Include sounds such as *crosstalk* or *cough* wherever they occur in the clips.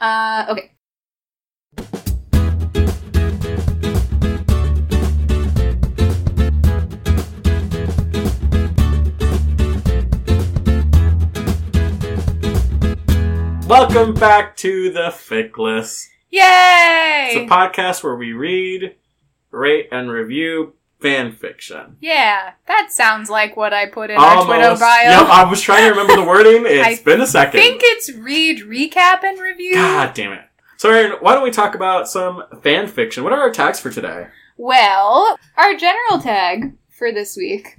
Uh, okay. Welcome back to the Fickless. Yay! It's a podcast where we read, rate, and review fan fiction. yeah, that sounds like what I put in our Twitter bio. Yep, I was trying to remember the wording. *laughs* It's been a second. I think it's read, recap, and review. God damn it. So, Erin, why don't we talk about some fan fiction? What are our tags for today? Well, our general tag for this week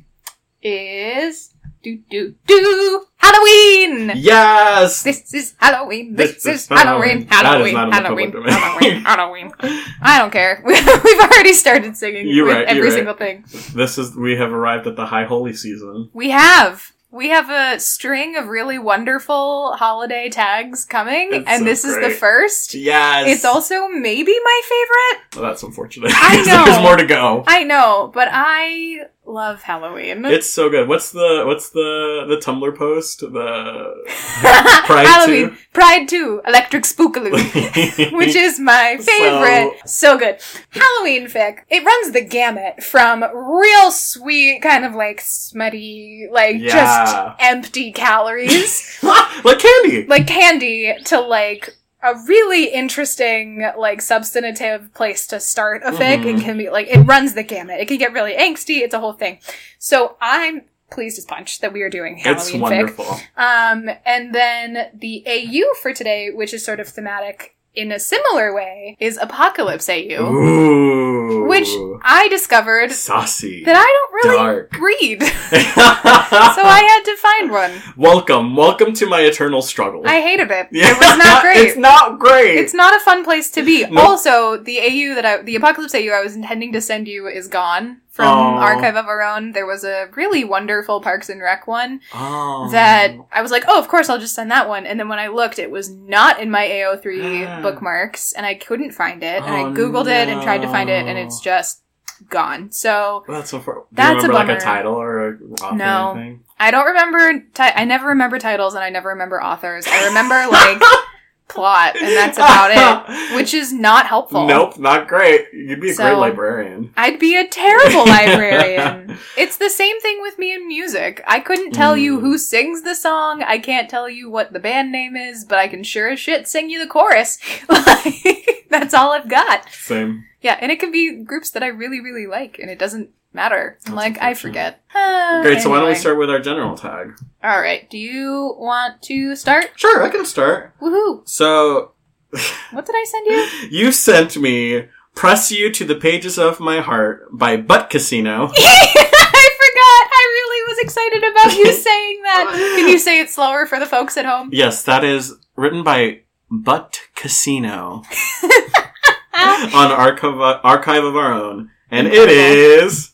is do do do Halloween. Yes! This is Halloween. This, This is Halloween. Halloween. Halloween. That is not in Halloween. the public domain. Halloween. *laughs* Halloween. I don't care. *laughs* We've already started singing You're with right, every you're right. single thing. This is, we have arrived at the High Holy season. We have. We have a string of really wonderful holiday tags coming, It's and so this is the first. Yes! It's also maybe my favorite. Well, that's unfortunate. I *laughs* know. There's more to go. I know, but I love Halloween. It's so good. What's the what's the the Tumblr post? The *laughs* Pride Halloween, 2? Pride 2, Electric Spookaloo. *laughs* which is my favorite. So, good. Halloween fic. It runs the gamut from real sweet, kind of like smutty, like just empty calories, *laughs* like candy. like candy, to like a really interesting, like substantive place to start a fic. Mhm. It can be like, it runs the gamut. It can get really angsty. It's a whole thing. So I'm pleased as punch that we are doing Halloween It's fic. wonderful. Um, and then the AU for today, which is sort of thematic in a similar way, is Apocalypse AU, Ooh. which I discovered saucy. that I don't really Dark. read. *laughs* so I had to find one. welcome, welcome to my eternal struggle. I hated it. Yeah. *laughs* It was not great. it's not great. It's not a fun place to be. *laughs* No. Also, the AU that I, the Apocalypse AU I was intending to send you is gone from Oh. Archive of Our Own. There was a really wonderful Parks and Rec one oh. that I was like, oh, of course, I'll just send that one. And then when I looked, it was not in my AO3 *gasps* bookmarks, and I couldn't find it. and I Oh, googled it and tried to find it, and it's just gone. So That's so far. That's a remember like bummer. a title or a author No. or anything? I don't remember. Ti- I never remember titles, and I never remember authors. I remember like *laughs* plot, and that's *laughs* about it, which is not helpful. Nope, not great. You'd be a So- great librarian. I'd be a terrible librarian. *laughs* It's the same thing with me in music. I couldn't tell you Mm. who sings the song. I can't tell you what the band name is, but I can sure as shit sing you the chorus. *laughs* Like, that's all I've got. Same. Yeah, and it can be groups that I really, really like, and it doesn't matter. That's like, I forget. Uh, Great, so why don't we anyway. start with our general tag? All right. Do you want to start? Sure, I can start. Woohoo! So, *laughs* What did I send you? you sent me Press You to the Pages of My Heart by Butt Casino. *laughs* I forgot. I really was excited about you *laughs* saying that. Can you say it slower for the folks at home? yes, that is written by Butt Casino on Archive, Archive of Our Own. And it is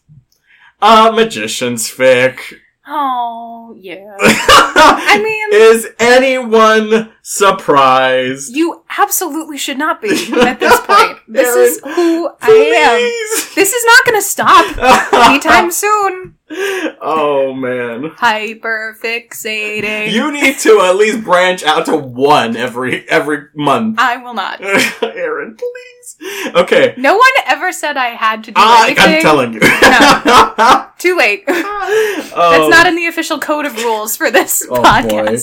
a magician's fic. Oh, yeah. *laughs* I mean- is anyone surprised? You absolutely should not be *laughs* at this point. This is who I am. This is not going to stop anytime *laughs* soon. oh man. Hyperfixating. You need to at least branch out to one every every month. I will not. *laughs* Erin, please. Okay. No one ever said I had to do ah, I, anything. I'm telling you. Too late. Oh. That's not in the official code of rules for this Oh, boy.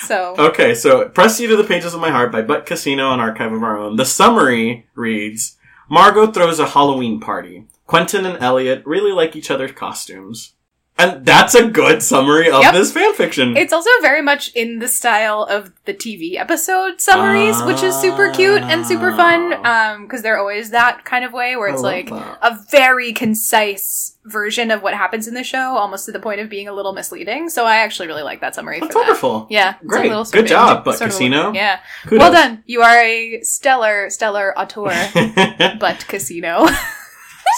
So, Okay, so Press You to the Pages of My Heart by Butt Casino on Archive of Our Own. The summary reads Margot throws a Halloween party. Quentin and Elliot really like each other's costumes. And that's a good summary of Yep. this fanfiction. It's also very much in the style of the TV episode summaries, which is super cute and super fun. Um, because they're always that kind of way where it's like that. a very concise version of what happens in the show, almost to the point of being a little misleading. So I actually really like that summary That's for that. wonderful. Yeah, Great. little Good job, but sort of- Casino. yeah, Kudos. well done. You are a stellar, stellar auteur, *laughs* Butt Casino. *laughs*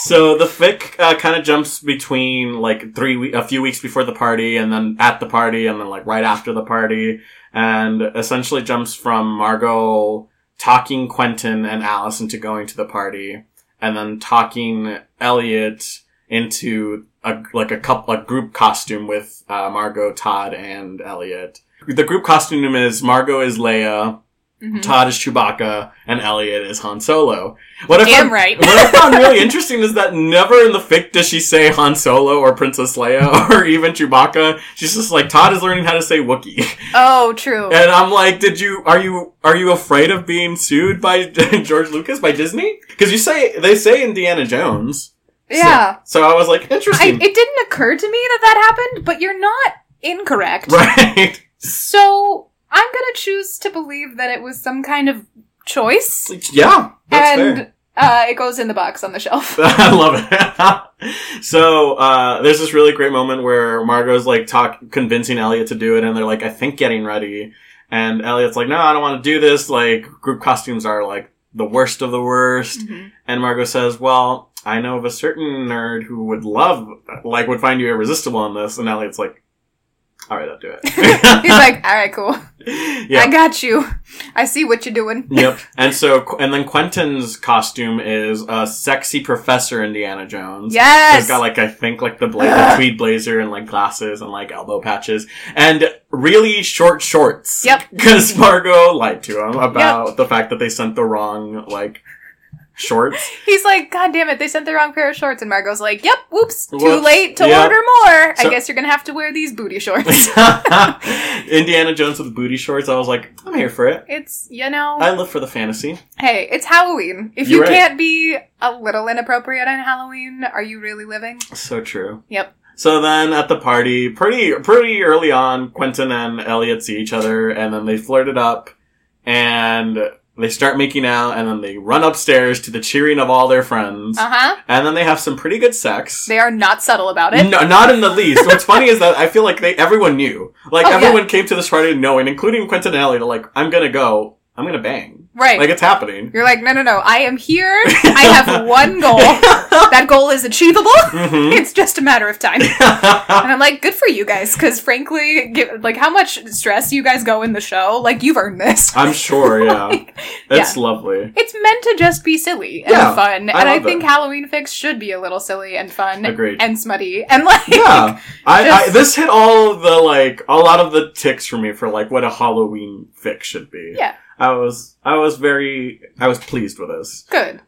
so the fic uh, kind of jumps between like three we- a few weeks before the party and then at the party and then like right after the party and essentially jumps from Margot talking Quentin and Alice into going to the party and then talking Elliot into a like a couple a group costume with uh, Margot, Todd, and Elliot. The group costume is Margot is Leia, Mhm. Todd is Chewbacca, and Elliot is Han Solo. What I Damn found, right. what I *laughs* found really interesting is that never in the fic does she say Han Solo or Princess Leia *laughs* or even Chewbacca. She's just like Todd is learning how to say Wookiee, *laughs* Oh, true. and I'm like, did you are you are you afraid of being sued by George Lucas by Disney? Because you say they say Indiana Jones. Yeah. So, I was like, I, interesting, it didn't occur to me that that happened, but you're not incorrect. right? So I'm gonna choose to believe that it was some kind of choice, yeah, that's and fair. uh, it goes in the box on the shelf. *laughs* I love it. *laughs* so uh, there's this really great moment where Margot's like talk convincing Elliot to do it, and they're like, "I think getting ready," and Elliot's like, "No, I don't want to do this. Like group costumes are like the worst of the worst." Mhm. And Margot says, "Well, I know of a certain nerd who would love, like, would find you irresistible on this." And Elliot's like, "All right, I'll do it." *laughs* He's like, "All right, cool. *laughs* "Yeah." I got you. I see what you're doing." yep. *laughs* And so, and then Quentin's costume is a sexy Professor Indiana Jones. Yes. He's got like I think like the, bla- the *sighs* tweed blazer and like glasses and like elbow patches and really short shorts. Yep. Because Margot lied to him about the fact that they sent the wrong like shorts. *laughs* He's like, God damn it, they sent the wrong pair of shorts. And Margot's like, Yep, whoops, too Whoops. late to Yep. order more. So- I guess you're gonna have to wear these booty *laughs* shorts. *laughs* Indiana Jones with booty shorts. I was like, I'm here for it. it's, you know, I live for the fantasy. hey, it's Halloween. If You're you right. can't be a little inappropriate on Halloween, are you really living? So true. Yep. So then at the party, pretty pretty early on, Quentin and Elliot see each other, and then they flirt it up, and they start making out, and then they run upstairs to the cheering of all their friends, Uh huh. and then they have some pretty good sex. They are not subtle about it. No, not in the least. What's funny is that I feel like they everyone knew, like Oh, yeah. everyone came to this party knowing, including Quentin and Elliot, like I'm gonna go, I'm gonna bang, Right. like it's happening. You're like, no, no, no. I am here. I *laughs* have one goal. *laughs* That goal is achievable. Mhm. *laughs* It's just a matter of time. And I'm like, good for you guys, because frankly, give, like how much stress you guys go in the show, like you've earned this. I'm sure, yeah, Like, it's lovely. It's meant to just be silly and Yeah, fun, I and I think it. Halloween fics should be a little silly and fun Agreed. and smutty and like yeah, I, I this hit all the like a lot of the ticks for me for like what a Halloween fics should be. Yeah. I was I was very I was pleased with this, good.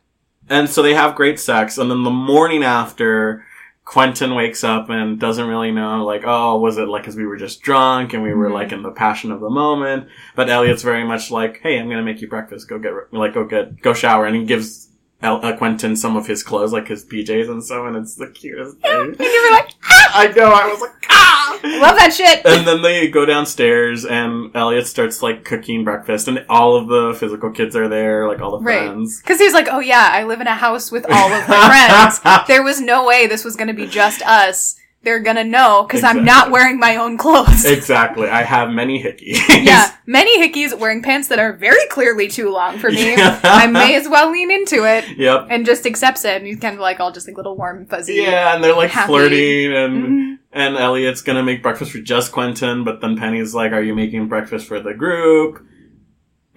and so they have great sex, and then the morning after. Quentin wakes up and doesn't really know, like, oh, was it like because we were just drunk and we were like mm-hmm. in the passion of the moment? But Elliot's very much like, hey, I'm gonna make you breakfast. Go get, like, go get, go shower. And he gives El- uh, Quentin some of his clothes, like his PJs and so, and it's the cutest thing. And you were like, *laughs* I know, I was like, ah! love that shit. and then they go downstairs and Elliot starts like cooking breakfast and all of the physical kids are there, like all the Right. friends. Because he's like, oh yeah, I live in a house with all of my friends. *laughs* There was no way this was going to be just us. They're gonna know because I'm not wearing my own clothes. *laughs* exactly. I have many hickeys. yeah, *laughs* many hickeys wearing pants that are very clearly too long for me. I may as well lean into it Yep. and just accepts it. And he's kind of like all just like little warm fuzzy. Yeah, and they're like Happy. flirting and Mhm. and Elliot's gonna make breakfast for just Quentin, but then Penny's like, Are you making breakfast for the group?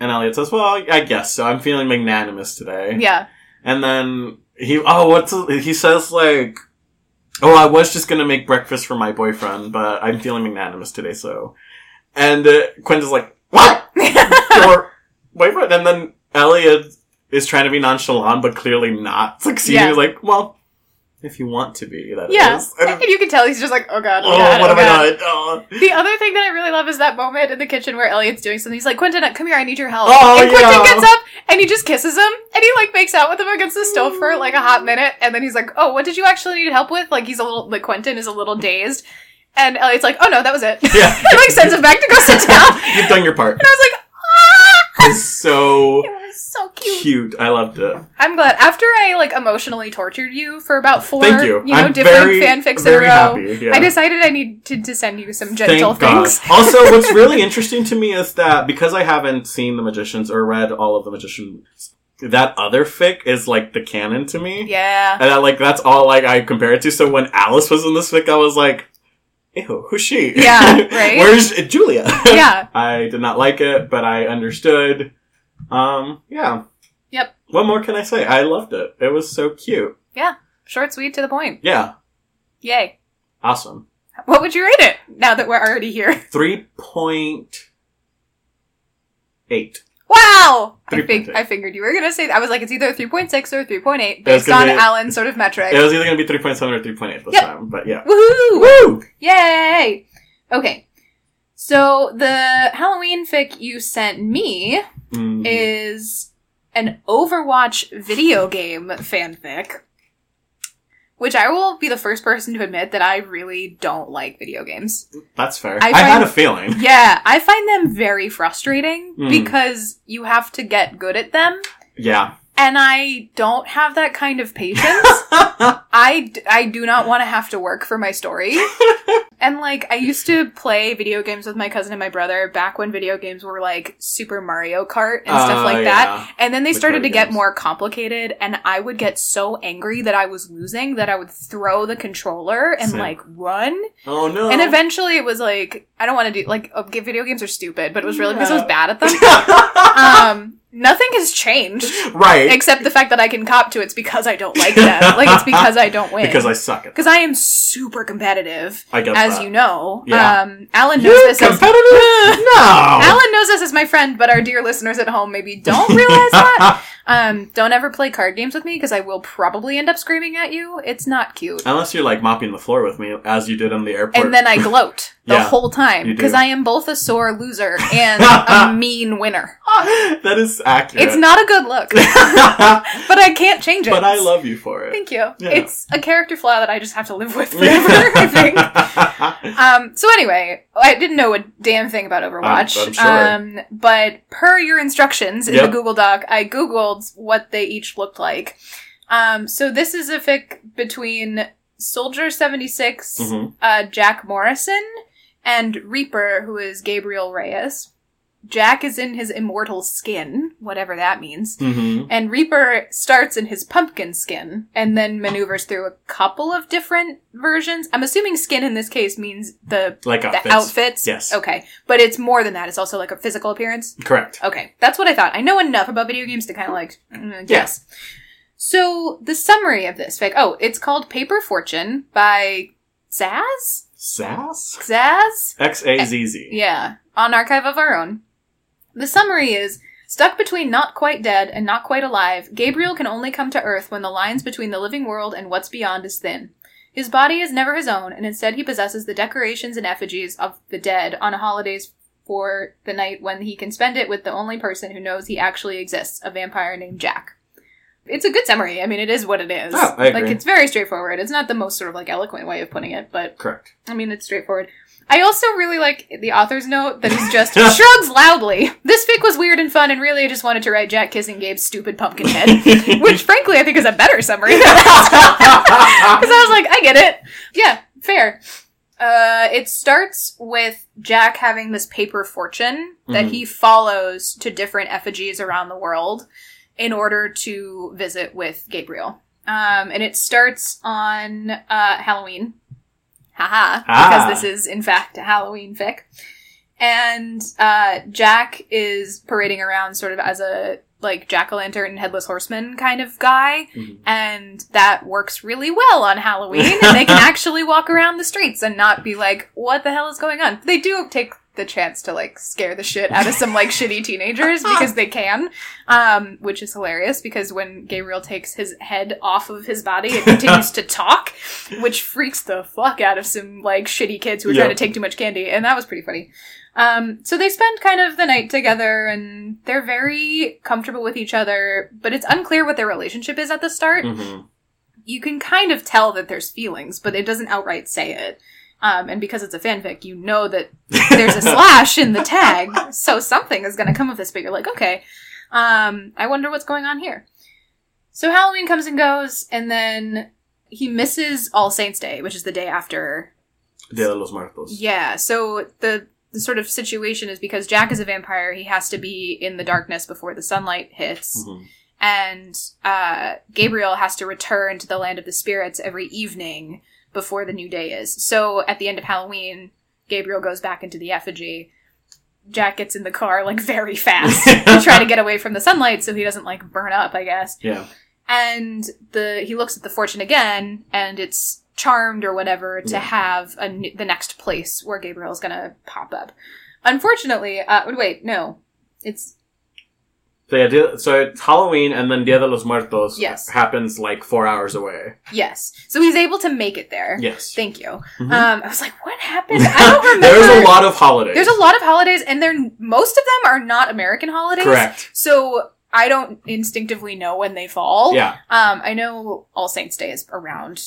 And Elliot says, Well, I guess so. I'm feeling magnanimous today. Yeah. And then he, oh, what's, he says like, oh, I was just gonna make breakfast for my boyfriend, but I'm feeling magnanimous today, so. And uh, Quentin's like, what? *laughs* Your boyfriend? And then Elliot is trying to be nonchalant, but clearly not succeeding. Yeah. He's like, well, if you want to be, that is. Yeah. And And you can tell he's just like, oh god, oh, oh god, what oh have I god. done? Oh. The other thing that I really love is that moment in the kitchen where Elliot's doing something. He's like, Quentin, come here, I need your help. Oh, and Quentin yeah. gets up and he just kisses him and he like makes out with him against the stove for like a hot minute. And then he's like, oh, what did you actually need help with? Like he's a little, like Quentin is a little dazed. And Elliot's like, oh no, that was it. Yeah. *laughs* and like sends him back to go sit down. *laughs* You've done your part. And I was like, It's so *laughs* It was so cute. cute. I loved it. I'm glad. After I like emotionally tortured you for about four, Thank you. know, I'm different very, fanfics very in a row, happy. Yeah. I decided I needed to send you some gentle Thank things. *laughs* also, what's *laughs* really interesting to me is that because I haven't seen The Magicians or read all of The Magicians, that other fic is like the canon to me. Yeah. And I, like that's all like I compare it to. So when Alice was in this fic, I was like, "Ew, who's she? Yeah, *laughs* right? Where's Julia?" *laughs* Yeah. I did not like it, but I understood. Um, yeah. Yep. What more can I say? I loved it. It was so cute. Yeah. Short, sweet, to the point. Yeah. Yay. Awesome. What would you rate it now that we're already here? 3.8. Wow! I, fig- I figured you were going to say that. I was like, it's either 3.6 or 3.8 based on be- Alan's sort of metric. It was either going to be 3.7 or 3.8 this Yep. time, but yeah. Woohoo! Woo! Yay! Okay. So the Halloween fic you sent me Mm. is an Overwatch video game fanfic. Which I will be the first person to admit that I really don't like video games. That's fair. I I, had a feeling. *laughs* Yeah, I find them very frustrating Mm. because you have to get good at them, Yeah. And I don't have that kind of patience. *laughs* I, d- I do not want to have to work for my story. *laughs* and like, I used to play video games with my cousin and my brother back when video games were like Super Mario Kart and stuff Uh, like that. And then they The started to get games. more complicated, and I would get so angry that I was losing that I would throw the controller and Same. like run. Oh no. And eventually it was like, I don't want to do, like, uh, video games are stupid, but it was really because I was bad at them. *laughs* um, nothing has changed. right. Except the fact that I can cop to it's because I don't like them. like it's because I don't *laughs* win. because I suck at because I am super competitive, I guess as that. you know. Yeah. Um, Alan knows You this as *laughs* no. Alan knows this as my friend, but our dear listeners at home maybe don't realize that. *laughs* Um, don't ever play card games with me because I will probably end up screaming at you. It's not cute. Unless you're like mopping the floor with me, as you did on the airport. And then I gloat the Yeah, whole time because I am both a sore loser and a mean winner. that is accurate. It's not a good look, *laughs* but I can't change it. But I love you for it. Thank you. Yeah. It's a character flaw that I just have to live with forever, *laughs* I think. *laughs* Um, so anyway, I didn't know a damn thing about Overwatch. I'm- I'm sure. Um, but per your instructions in Yep. the Google Doc, I googled what they each looked like. Um, so this is a fic between Soldier seventy six, Mhm. uh, Jack Morrison, and Reaper, who is Gabriel Reyes. Jack is in his immortal skin, whatever that means. Mhm. And Reaper starts in his pumpkin skin and then maneuvers through a couple of different versions. I'm assuming skin in this case means the, Like the outfits. outfits. Yes. Okay. But it's more than that. It's also like a physical appearance. Correct. Okay. That's what I thought. I know enough about video games to kind of like, mm, yes. So the summary of this fic. Oh, it's called Paper Fortune by Zaz? Sass? Zaz? X A Z Z. Yeah, on Archive of Our Own. The summary is Stuck between not quite dead and not quite alive, Gabriel can only come to Earth when the lines between the living world and what's beyond is thin. His body is never his own, and instead he possesses the decorations and effigies of the dead on holidays for the night when he can spend it with the only person who knows he actually exists, a vampire named Jack. It's a good summary. I mean, it is what it is. Oh, I agree. Like, it's very straightforward. It's not the most sort of like eloquent way of putting it, but Correct. I mean, it's straightforward. I also really like the author's note that is just *laughs* shrugs loudly. This fic was weird and fun, and really I just wanted to write Jack kissing Gabe's stupid pumpkin head, *laughs* which frankly I think is a better summary. Because *laughs* I was like, I get it. Yeah, fair. Uh, it starts with Jack having this paper fortune that Mhm. he follows to different effigies around the world in order to visit with Gabriel. Um, and it starts on uh, Halloween. Haha. Ah. Because this is, in fact, a Halloween fic. And uh, Jack is parading around sort of as a like jack o' lantern, headless horseman kind of guy, Mhm. and that works really well on Halloween. and they can *laughs* actually walk around the streets and not be like, "What the hell is going on?" They do take the chance to like scare the shit out of some like shitty teenagers *laughs* because they can, um, which is hilarious because when Gabriel takes his head off of his body, it continues to talk, which freaks the fuck out of some like shitty kids who are Yeah. trying to take too much candy, and that was pretty funny. Um, so they spend kind of the night together and they're very comfortable with each other, but it's unclear what their relationship is at the start. Mhm. You can kind of tell that there's feelings, but it doesn't outright say it. Um, and because it's a fanfic, you know that there's a slash in the tag, *laughs* so something is gonna come of this, but you're like, okay, um, I wonder what's going on here. So Halloween comes and goes, and then he misses All Saints Day, which is the day after Dia de los Muertos. yeah, so the the sort of situation is because Jack is a vampire, he has to be in the darkness before the sunlight hits. Mhm. And uh, Gabriel has to return to the land of the spirits every evening before the new day is. So at the end of Halloween, Gabriel goes back into the effigy. Jack gets in the car like *laughs* very fast to *laughs* try to get away from the sunlight so he doesn't like burn up, I guess Yeah. and the he looks at the fortune again and it's charmed or whatever to Yeah. have a, the next place where Gabriel's gonna pop up. Unfortunately, uh, wait, no, it's So yeah, so it's Halloween and then Dia de los Muertos Yes. happens like four hours away. yes. So he's able to make it there. Yes. Thank you. Mhm. Um, I was like, what happened? *laughs* I don't remember. There's a lot of holidays. There's a lot of holidays, and they're most of them are not American holidays. Correct. So I don't instinctively know when they fall. Yeah. Um, I know All Saints Day is around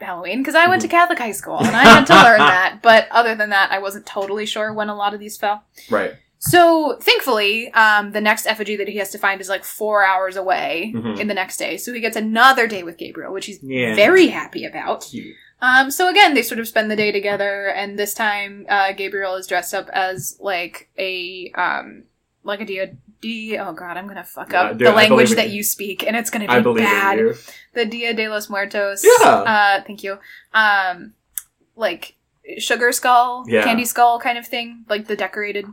Halloween because I went Mm-hmm. to Catholic high school and I had to learn that. But other than that, I wasn't totally sure when a lot of these fell. Right. So thankfully, um, the next effigy that he has to find is like four hours away Mhm. in the next day. So he gets another day with Gabriel, which he's Yeah. very happy about. Cute. Um, so again, they sort of spend the day together, and this time, uh, Gabriel is dressed up as like a, um, like a dia, dia oh god, I'm gonna fuck up dude, the language that you. speak, and it's gonna be I believe bad. you. The Dia de los Muertos. Yeah. Uh, thank you. Um, like sugar skull, Yeah. candy skull kind of thing, like the decorated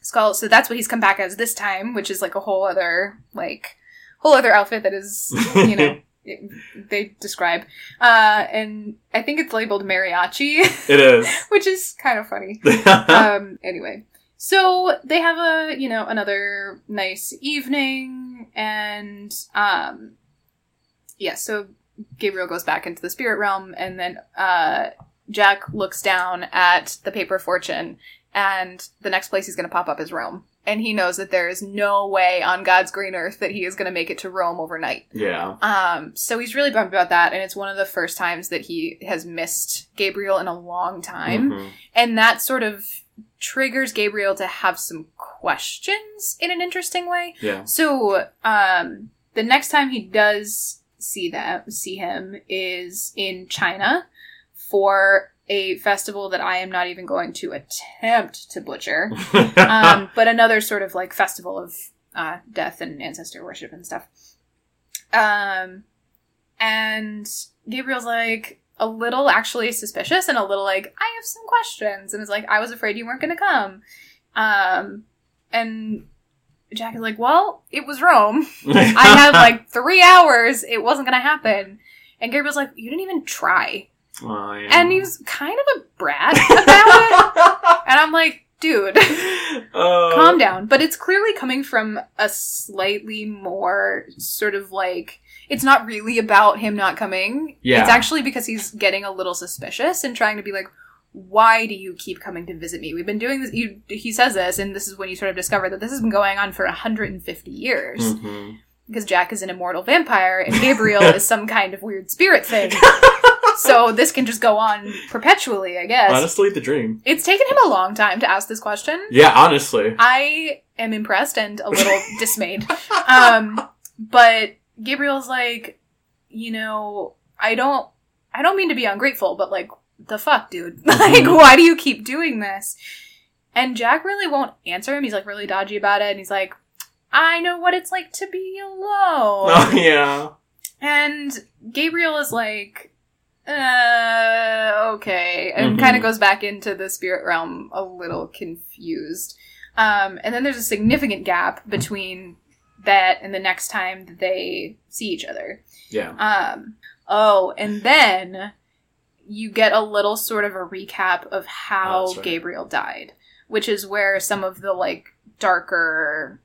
skull. So that's what he's come back as this time, which is like a whole other, like, whole other outfit that is, you know, *laughs* it- they describe. Uh, and I think it's labeled mariachi, It is. *laughs* which is kind of funny. *laughs* um, anyway. So they have a, you know, another nice evening and, um, yeah, so Gabriel goes back into the spirit realm and then, uh, Jack looks down at the paper fortune and the next place he's going to pop up is Rome. And he knows that there is no way on God's green earth that he is going to make it to Rome overnight. yeah. Um, so he's really bummed about that, and it's one of the first times that he has missed Gabriel in a long time. Mhm. And that sort of triggers Gabriel to have some questions in an interesting way. Yeah. So, um, the next time he does see them, see him is in China for a festival that I am not even going to attempt to butcher. *laughs* um, but another sort of like festival of uh, death and ancestor worship and stuff. Um, and Gabriel's like a little actually suspicious and a little like, I have some questions, and is like, I was afraid you weren't going to come. Um, and Jack is like, Well, it was Rome. *laughs* I had like three hours. It wasn't going to happen. And Gabriel's like, You didn't even try. Yeah. And he was kind of a brat about it. *laughs* And I'm like, dude, Uh, calm down. But it's clearly coming from a slightly more sort of like, it's not really about him not coming. Yeah. It's actually because he's getting a little suspicious and trying to be like, why do you keep coming to visit me? We've been doing this. You, he says this, and this is when you sort of discover that this has been going on for 150 years. mhm. Because Jack is an immortal vampire and Gabriel *laughs* is some kind of weird spirit thing. *laughs* so this can just go on perpetually, I guess. Honestly, the dream. It's taken him a long time to ask this question. Yeah, honestly. I am impressed and a little *laughs* dismayed. Um, but Gabriel's like, you know, I don't, I don't mean to be ungrateful, but like, the fuck, dude? *laughs* like, Mhm. why do you keep doing this? And Jack really won't answer him. He's like really dodgy about it, and he's like, I know what it's like to be alone. *laughs* Oh, yeah. And Gabriel is like, uh, okay. And Mhm. kind of goes back into the spirit realm a little confused. Um, and then there's a significant gap between that and the next time that they see each other. Yeah. Um, oh, and then you get a little sort of a recap of Oh, how that's right. Gabriel died, which is where some of the like darker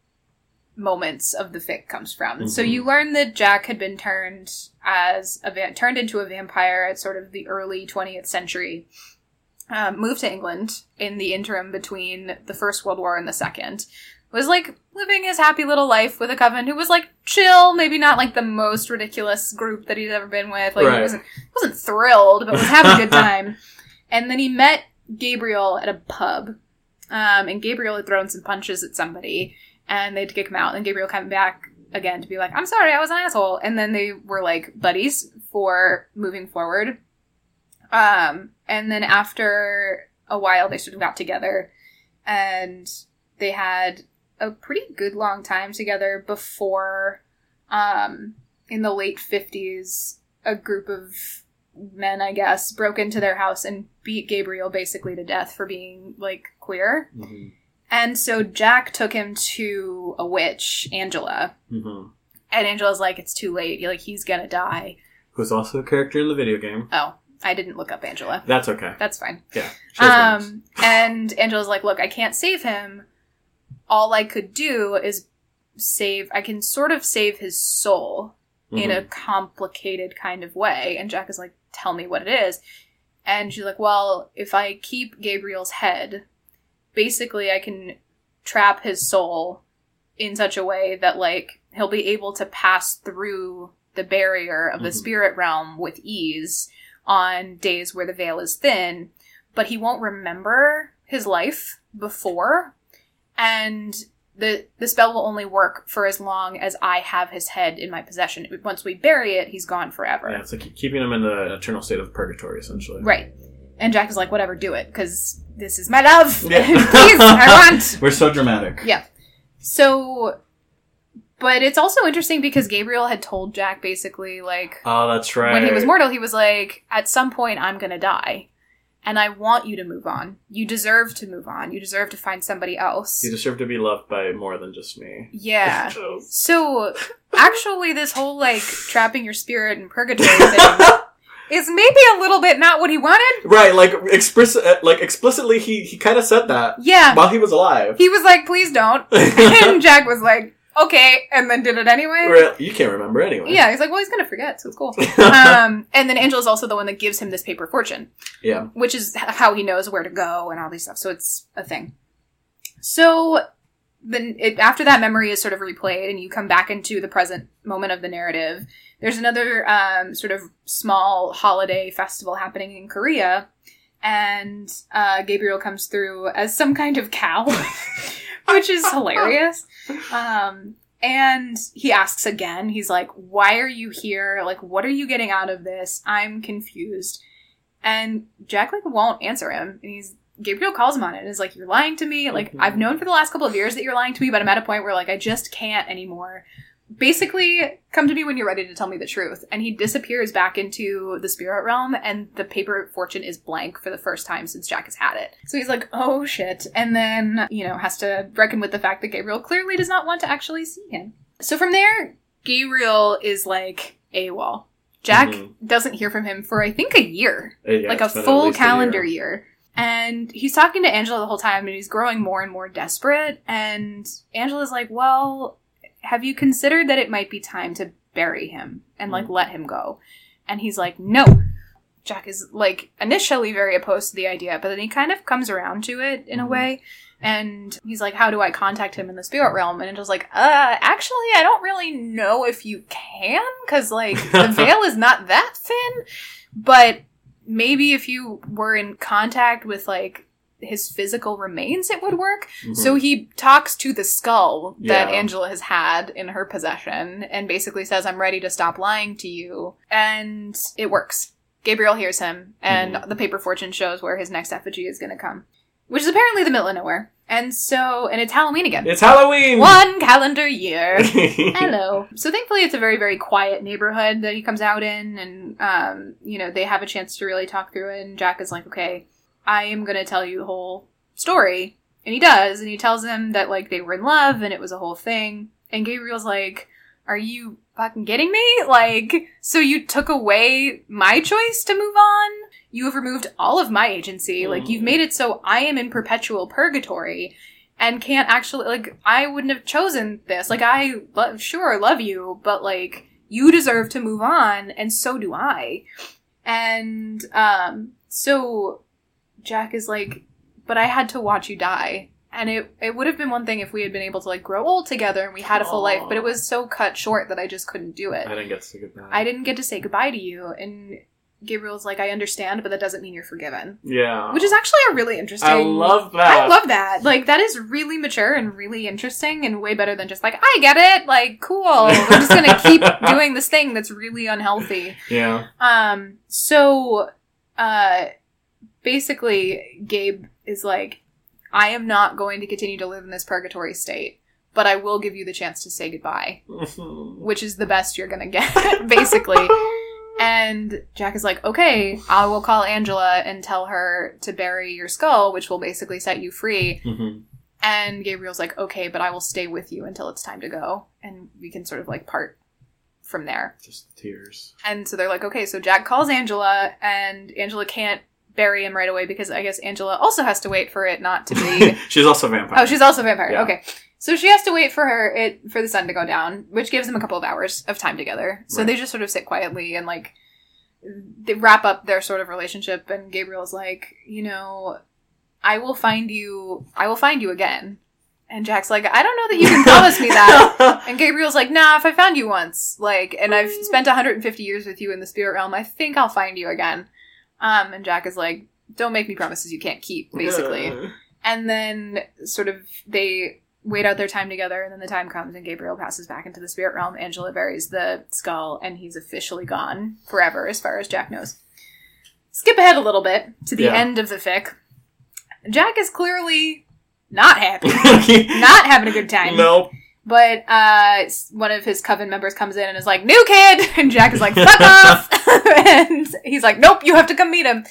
moments of the fic comes from. So Mhm. you learn that Jack had been turned as a va- turned into a vampire at sort of the early 20th century. Um, moved to England in the interim between the First World War and the Second. Was like living his happy little life with a coven who was like chill, maybe not like the most ridiculous group that he's ever been with. Like Right. he wasn't wasn't thrilled, but was having a good *laughs* time. And then he met Gabriel at a pub. Um, and Gabriel had thrown some punches at somebody, and they had to kick him out. And Gabriel came back again to be like, "I'm sorry, I was an asshole." And then they were like buddies for moving forward. Um, and then after a while, they sort of got together, and they had a pretty good long time together before, um, in the late fifties, a group of men, I guess, broke into their house and beat Gabriel basically to death for being like queer. Mhm. And so Jack took him to a witch, Angela. Mhm. And Angela's like, it's too late. Like, he's gonna die. Who's also a character in the video game. Oh, I didn't look up Angela. That's okay. That's fine. Yeah. Um, and Angela's like, look, I can't save him. All I could do is save, I can sort of save his soul in a Mhm. complicated kind of way. And Jack is like, tell me what it is. And she's like, well, if I keep Gabriel's head, basically I can trap his soul in such a way that, like, he'll be able to pass through the barrier of the Mhm. spirit realm with ease on days where the veil is thin, but he won't remember his life before. And the the spell will only work for as long as I have his head in my possession. Once we bury it, he's gone forever. Yeah, it's like keeping him in the eternal state of purgatory, essentially. Right. And Jack is like, whatever, do it, because this is my love. Yeah. *laughs* Please, I want. *laughs* We're so dramatic. Yeah. So, but it's also interesting because Gabriel had told Jack basically, like, Oh, that's right. when he was mortal, he was like, at some point, I'm going to die. And I want you to move on. You deserve to move on. You deserve to find somebody else. You deserve to be loved by more than just me. yeah. *laughs* So, actually, this whole, like, trapping your spirit in purgatory thing is maybe a little bit not what he wanted. Right, like express, uh, like explicitly, he he kind of said that Yeah. while he was alive. He was like, please don't. *laughs* and Jack was like, okay, and then did it anyway. You can't remember anyway. Yeah, he's like, well, he's gonna forget, so it's cool. *laughs* um, and then Angel is also the one that gives him this paper fortune, yeah. which is how he knows where to go and all these stuff. So it's a thing. So then, it, after that memory is sort of replayed, and you come back into the present moment of the narrative. There's another um, sort of small holiday festival happening in Korea, and uh, Gabriel comes through as some kind of cow, *laughs* which is hilarious. Um, and he asks again, he's like, Why are you here? Like, what are you getting out of this? I'm confused. And Jack, like, won't answer him. And he's, Gabriel calls him on it and is like, You're lying to me. Like, Mhm. I've known for the last couple of years that you're lying to me, but I'm at a point where, like, I just can't anymore. Basically, come to me when you're ready to tell me the truth. And he disappears back into the spirit realm, and the paper fortune is blank for the first time since Jack has had it. So he's like, oh shit. And then, you know, has to reckon with the fact that Gabriel clearly does not want to actually see him. So from there, Gabriel is like AWOL. Jack Mhm. doesn't hear from him for I think a year, Uh, yeah, like a it's been at full least a calendar year. year. And he's talking to Angela the whole time, and he's growing more and more desperate. And Angela's like, "Well, have you considered that it might be time to bury him and like Mhm. let him go?" And he's like, "No." Jack is like initially very opposed to the idea, but then he kind of comes around to it in a Mhm. way. And he's like, How do I contact him in the spirit realm? And Angel's like, Uh, actually, I don't really know if you can, because, like, *laughs* the veil is not that thin. But maybe if you were in contact with, like, his physical remains, it would work. Mhm. So he talks to the skull that Yeah. Angela has had in her possession and basically says, I'm ready to stop lying to you. And it works. Gabriel hears him, and Mhm. the paper fortune shows where his next effigy is going to come, which is apparently the middle of nowhere. And so, and it's Halloween again. it's Halloween. One calendar year. *laughs* Hello. So thankfully, it's a very, very quiet neighborhood that he comes out in, and um, you know they have a chance to really talk through it. And Jack is like, "Okay, I am going to tell you the whole story," and he does, and he tells him that like they were in love and it was a whole thing. And Gabriel's like, "Are you fucking kidding me? Like, so you took away my choice to move on?" You have removed all of my agency. Like, you've Mm. made it so I am in perpetual purgatory and can't actually like I wouldn't have chosen this. Like I lo- sure love you, but like you deserve to move on and so do I. And um so Jack is like but I had to watch you die. And it it would have been one thing if we had been able to like grow old together and we had a full life, but it was so cut short that I just couldn't do it. I didn't get to say goodbye. I didn't get to say goodbye to you and Gabriel's like I understand, but that doesn't mean you're forgiven. Yeah. Which is actually a really interesting I love that. I love that. Like that is really mature and really interesting and way better than just like I get it. Like cool. We're just gonna keep *laughs* doing this thing that's really unhealthy. Yeah. Um. So, uh, basically, Gabe is like, I am not going to continue to live in this purgatory state, but I will give you the chance to say goodbye, *laughs* which is the best you're gonna get, *laughs* basically. And Jack is like, okay, I will call Angela and tell her to bury your skull, which will basically set you free. Mhm. And Gabriel's like, okay, but I will stay with you until it's time to go. And we can sort of like part from there. Just tears. And so they're like, okay, so Jack calls Angela, and Angela can't bury him right away because I guess Angela also has to wait for it not to be. *laughs* she's also a vampire. oh, she's also a vampire. Yeah. Okay. So she has to wait for her it for the sun to go down, which gives them a couple of hours of time together. So Right. they just sort of sit quietly and like they wrap up their sort of relationship and Gabriel's like, you know, I will find you I will find you again. And Jack's like, I don't know that you can *laughs* promise me that. *laughs* And Gabriel's like, nah, if I found you once, like, and I've spent 150 years with you in the spirit realm, I think I'll find you again. Um, and Jack is like, don't make me promises you can't keep, basically. And then sort of they wait out their time together, and then the time comes, and Gabriel passes back into the spirit realm. Angela buries the skull, and he's officially gone forever, as far as Jack knows. Skip ahead a little bit to the Yeah. end of the fic. Jack is clearly not happy, *laughs* not having a good time. no. But uh, one of his coven members comes in and is like, "New kid," *laughs* and Jack is like, "Fuck *laughs* off!" *laughs* and he's like, "Nope, you have to come meet him."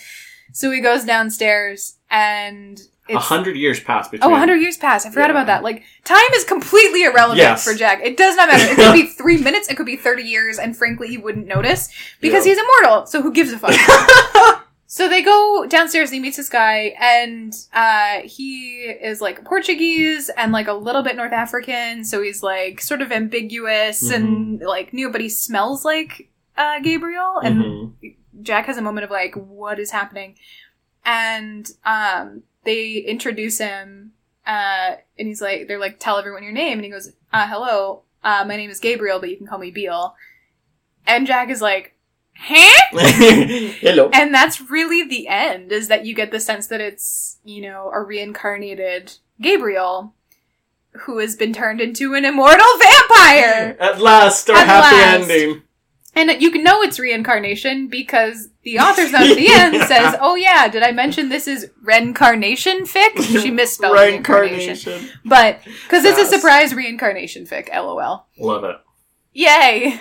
So he goes downstairs, and A hundred years passed between. oh, 100 years pass. I forgot Yeah. about that. Like time is completely irrelevant Yes. for Jack. It does not matter. It could be three minutes. It could be 30 years, and frankly, he wouldn't notice because Yeah. he's immortal. So who gives a fuck? So they go downstairs and he meets this guy and uh, he is like Portuguese and like a little bit North African. So he's like sort of ambiguous and like new, but he smells like uh, Gabriel. And Mhm. Jack has a moment of like, what is happening? And um, they introduce him uh, and he's like, they're like, tell everyone your name. And he goes, uh, hello, uh, my name is Gabriel, but you can call me Beal. And Jack is like, huh? *laughs* Hello. And that's really the end, is that you get the sense that it's, you know, a reincarnated Gabriel who has been turned into an immortal vampire. At last, our At happy last. ending. And you can know it's reincarnation because the author's note at the end *laughs* Yeah. says, oh yeah, did I mention this is reincarnation fic? She *laughs* misspelled reincarnation. Reincarnation. But, because it's a surprise reincarnation fic, lol. Love it. Yay!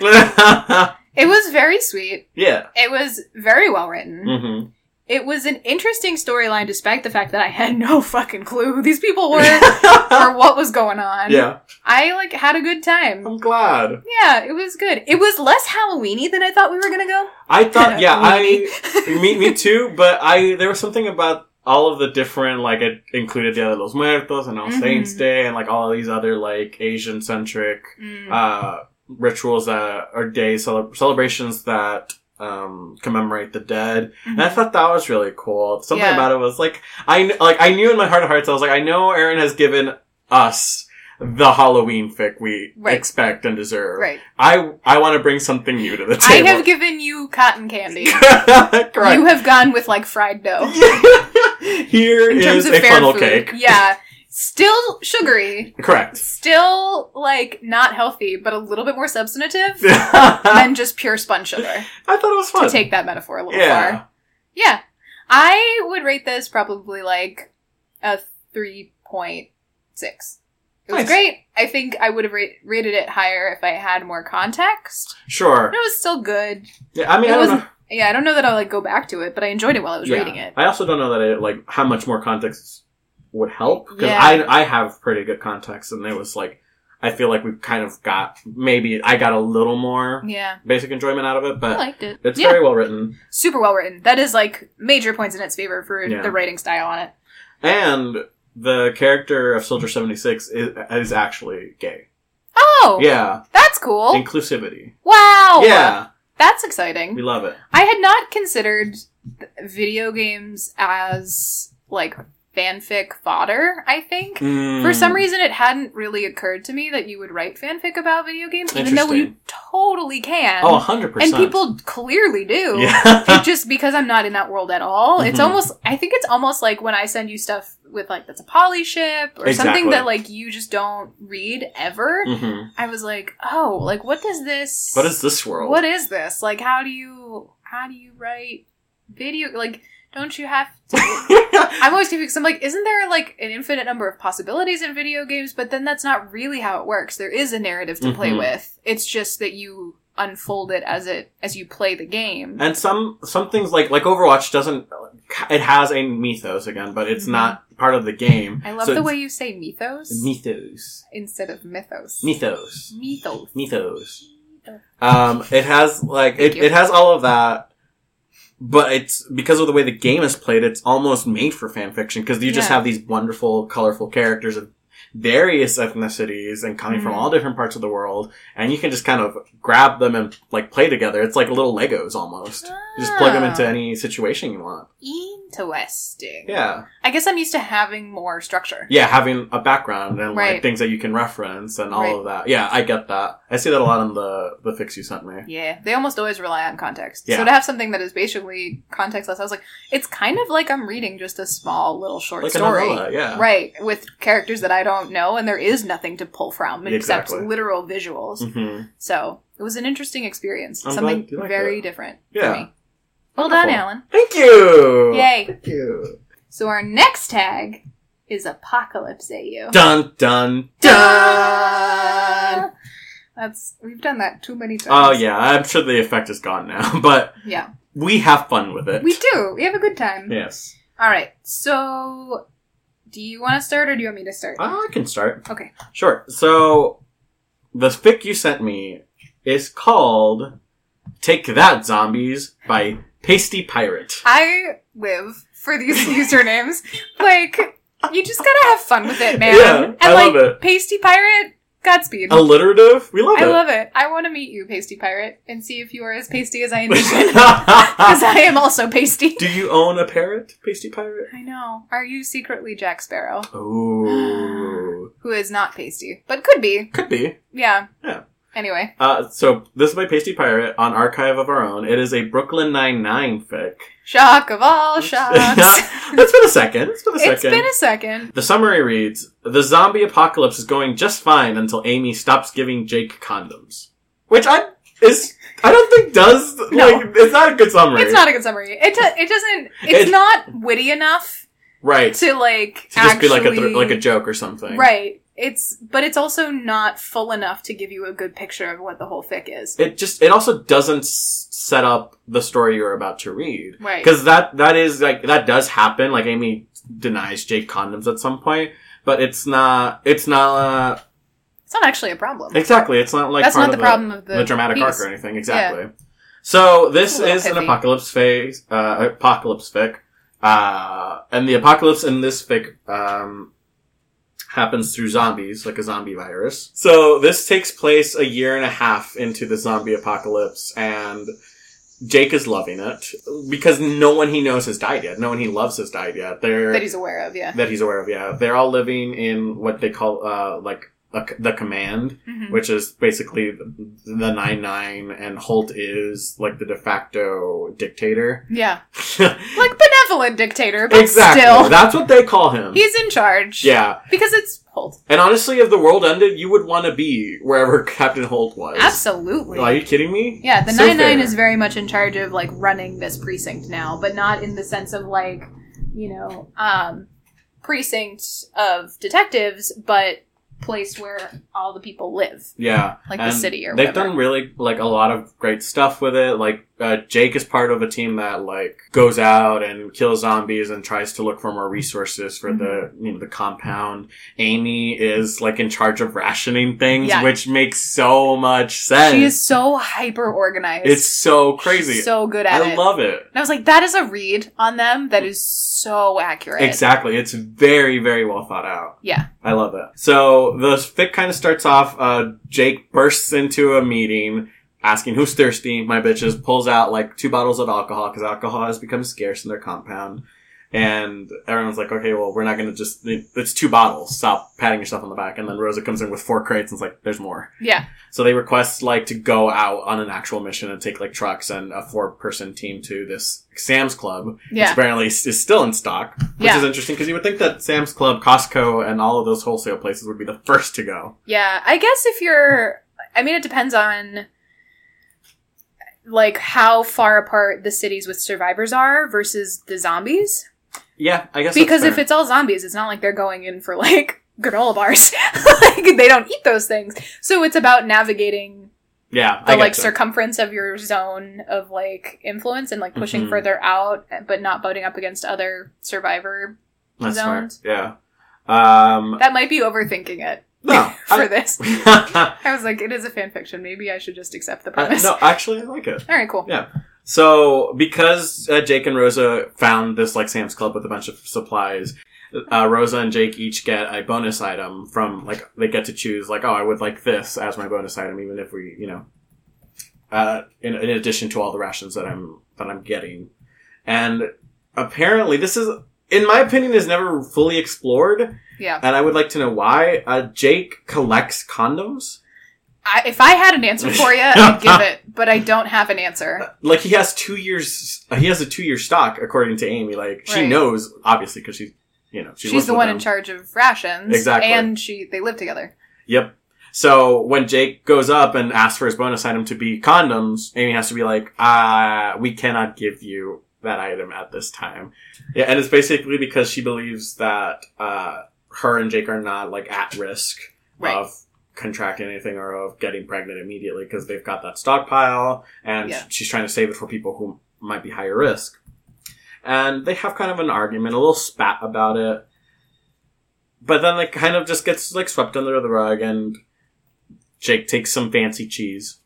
It was very sweet. yeah. It was very well written. hmm It was an interesting storyline despite the fact that I had no fucking clue who these people were *laughs* or what was going on. yeah. I like had a good time. I'm glad. Yeah, it was good. It was less Halloweeny than I thought we were gonna go. I thought, *laughs* yeah, I me, me too. But I there was something about all of the different like it included Dia de los Muertos and All Mhm. Saints Day and like all of these other like Asian centric Mm. uh, rituals that are days cele- celebrations that um, commemorate the dead. And I Mhm. thought that was really cool. Something Yeah. about it was like I like I knew in my heart of hearts I was like I know Erin has given us the Halloween fic we Right. expect and deserve. Right. I I want to bring something new to the table. I have given you cotton candy. *laughs* Correct. You have gone with like fried dough. *laughs* Here In is terms of a funnel food. cake. Yeah. Still sugary. Correct. Still like not healthy, but a little bit more substantive *laughs* than just pure spun sugar. I thought it was fun. To take that metaphor a little yeah. far. Yeah. I would rate this probably like a 3.6. It was Nice. great. I think I would have ra- rated it higher if I had more context. Sure. But it was still good. Yeah, I mean, It I don't know. Yeah, I don't know that I'll like go back to it, but I enjoyed it while I was Yeah. reading it. I also don't know that I like how much more context would help because Yeah. I I have pretty good context and it was like I feel like we've kind of got maybe I got a little more Yeah. basic enjoyment out of it, but I liked it. it's yeah. very well written super well written. That is like major points in its favor for Yeah. the writing style on it. and the character of Soldier seventy six is, is actually gay. Oh, Yeah, that's cool. inclusivity. wow. Yeah, That's exciting. we love it. I had not considered video games as like fanfic fodder, I think. For Mm. some reason, it hadn't really occurred to me that you would write fanfic about video games, even though you totally can. oh, hundred and percent. And people clearly do. *laughs* yeah, just because I'm not in that world at all, it's Mhm. almost. I think it's almost like when I send you stuff with like that's a poly ship or something that like you just don't read ever. hmm I was like, oh, like what does this? What is this world? What is this? Like, how do you how do you write video? Like, don't you have to? *laughs* I'm always confused. I'm like, isn't there like an infinite number of possibilities in video games? But then that's not really how it works. There is a narrative to play Mhm. with. It's just that you unfold it as it as you play the game. And some some things like like Overwatch doesn't it has a mythos again, but it's Mhm. not part of the game. I love So the way you say mythos mythos, instead of mythos. mythos, Mythos. mythos. mythos. Um, it has like it, it has all of that, but it's because of the way the game is played. It's almost made for fan fiction because you just Yeah. have these wonderful, colorful characters of various ethnicities and coming from Mhm. all different parts of the world, and you can just kind of grab them and like play together. It's like little Legos almost. You just plug them into Ah. any situation you want. Interesting. Yeah, I guess I'm used to having more structure. yeah, having a background and like things that you can reference and all Right. of that. Yeah, I get that. I see that a lot in the the fics you sent me. Yeah, they almost always rely on context. Yeah. So to have something that is basically contextless, I was like, it's kind of like I'm reading just a small little short Like story. novella, yeah. Right, with characters that I don't know, and there is nothing to pull from except literal visuals. hmm So it was an interesting experience. I'm something glad you liked very it. different Yeah. For me. Well done, Alan. Thank you. Yay. Thank you. So our next tag is Apocalypse AU. Dun dun dun. That's we've done that too many times. Oh yeah, I'm sure the effect is gone now, *laughs* but Yeah. we have fun with it. We do. We have a good time. Yes. All right. So, do you want to start or do you want me to start? I can start. Okay. Sure. So the fic you sent me is called "Take That Zombies" by Pasty Pirate. I live for these *laughs* usernames. Like, you just gotta have fun with it, man. Yeah, and I like, love it. Pasty Pirate, Godspeed. Alliterative. We love it. I it. love it. I want to meet you, Pasty Pirate, and see if you are as pasty as I *laughs* envision. *laughs* Because I am also pasty. Do you own a parrot, Pasty Pirate? I know. Are you secretly Jack Sparrow? Ooh, *gasps* Who is not pasty, but could be. could be. Yeah. Yeah. Anyway. Uh, so this is by Pasty Pirate on Archive of Our Own. It is a Brooklyn Nine Nine fic. Shock of all *laughs* shocks. it's been a second. It's been a second. it's been a second. The summary reads: The zombie apocalypse is going just fine until Amy stops giving Jake condoms, which I is I don't think does No. like it's not a good summary. It's not a good summary. It, do- it doesn't, it's It- not witty enough right to like to just actually, be like a th- like a joke or something. right. It's, but it's also not full enough to give you a good picture of what the whole fic is. It just it also doesn't set up the story you're about to read. Right. Because that that is like that does happen. Like Amy denies Jake condoms at some point, but it's not. It's not uh, It's not actually a problem. exactly. It's not like That's part not of the problem of the, the, dramatic piece. arc or anything. Exactly. So this It's a little is an apocalypse phase, uh, apocalypse fic, uh, and the apocalypse in this fic um, happens through zombies, like a zombie virus. So this takes place a year and a half into the zombie apocalypse, and Jake is loving it because no one he knows has died yet. No one he loves has died yet. They're That he's aware of, yeah. that he's aware of. Yeah, they're all living in what they call uh, like a, the command Mhm. which is basically the nine nine, and Holt is like the de facto dictator. Yeah. *laughs* Like benevolent dictator, but exactly, still. that's what they call him. He's in charge. yeah, Because it's Holt. and honestly, if the world ended, you would want to be wherever *laughs* Captain Holt was. Absolutely. Are you kidding me? Yeah, the So nine nine is very much in charge of like running this precinct now, but not in the sense of like, you know, um precinct of detectives, but place where all the people live, Yeah, like the city or they've whatever. done really like a lot of great stuff with it. Like uh, Jake is part of a team that like goes out and kills zombies and tries to look for more resources for the Mm-hmm. you know the compound. Amy is like in charge of rationing things, Yeah. which makes so much sense. she is so hyper organized. it's so crazy. She's so good at I it. love it. and I was like, that is a read on them that is so accurate. Exactly. It's very, very well thought out. Yeah. I love it. So the fic kind of starts off, uh, Jake bursts into a meeting asking who's thirsty. My bitches pulls out like two bottles of alcohol because alcohol has become scarce in their compound. And everyone's like, okay, well, we're not going to just, it's two bottles. Stop patting yourself on the back. And then Rosa comes in with four crates and it's like, there's more. Yeah. So they request like to go out on an actual mission and take like trucks and a four person team to this Sam's Club, which apparently is is still in stock, which Yeah. is interesting because you would think that Sam's Club, Costco, and all of those wholesale places would be the first to go. Yeah, I guess if you're, I mean, it depends on like how far apart the cities with survivors are versus the zombies. Yeah, I guess Because if it's all zombies, it's not like they're going in for like *laughs* granola bars. *laughs* like they don't eat those things. So it's about navigating yeah, the like you. circumference of your zone of like influence and like pushing Mhm. further out, but not butting up against other survivor. That's zones. smart. Yeah. Um, That might be overthinking it. No, *laughs* for I- this. *laughs* I was like, it is a fan fiction. Maybe I should just accept the premise. no, actually, I like it. All right, cool. Yeah. So, because uh, Jake and Rosa found this like Sam's Club with a bunch of supplies, uh, Rosa and Jake each get a bonus item from like they get to choose like, oh, I would like this as my bonus item, even if we, you know, uh, in, in addition to all the rations that I'm that I'm getting, and apparently this is, in my opinion, is never fully explored, Yeah. and I would like to know why. Uh, Jake collects condoms. I, if I had an answer for you, I'd give it, *laughs* but I don't have an answer. like he has two years he has a two year stock according to amy like she Right. knows obviously because she's you know she She's the one them. in charge of rations. Exactly. And she they live together. yep so when jake goes up and asks for his bonus item to be condoms amy has to be like ah we cannot give you that item at this time yeah and it's basically because she believes that uh her and jake are not like at risk Right. of contracting anything or of getting pregnant immediately because they've got that stockpile and Yeah. she's trying to save it for people who might be higher risk. And they have kind of an argument, a little spat about it. But then it kind of just gets like swept under the rug and Jake takes some fancy cheese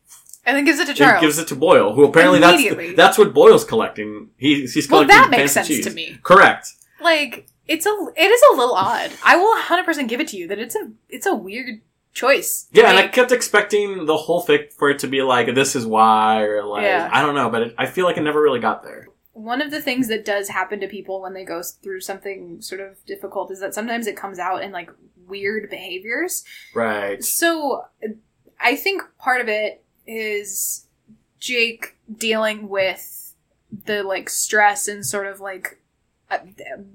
And then gives it to and Charles. gives it to Boyle, who apparently that's Immediately. that's what Boyle's collecting. He, he's well, collecting that makes fancy sense cheese. to me. Correct. Like it's a it is a little odd. I will 100% give it to you that it's a it's a weird choice. Yeah, and I kept expecting the whole thing for it to be like, this is why, or like, Yeah. I don't know, but it, I feel like it never really got there. one of the things that does happen to people when they go through something sort of difficult is that sometimes it comes out in like weird behaviors. Right. So I think part of it is Jake dealing with the like stress and sort of like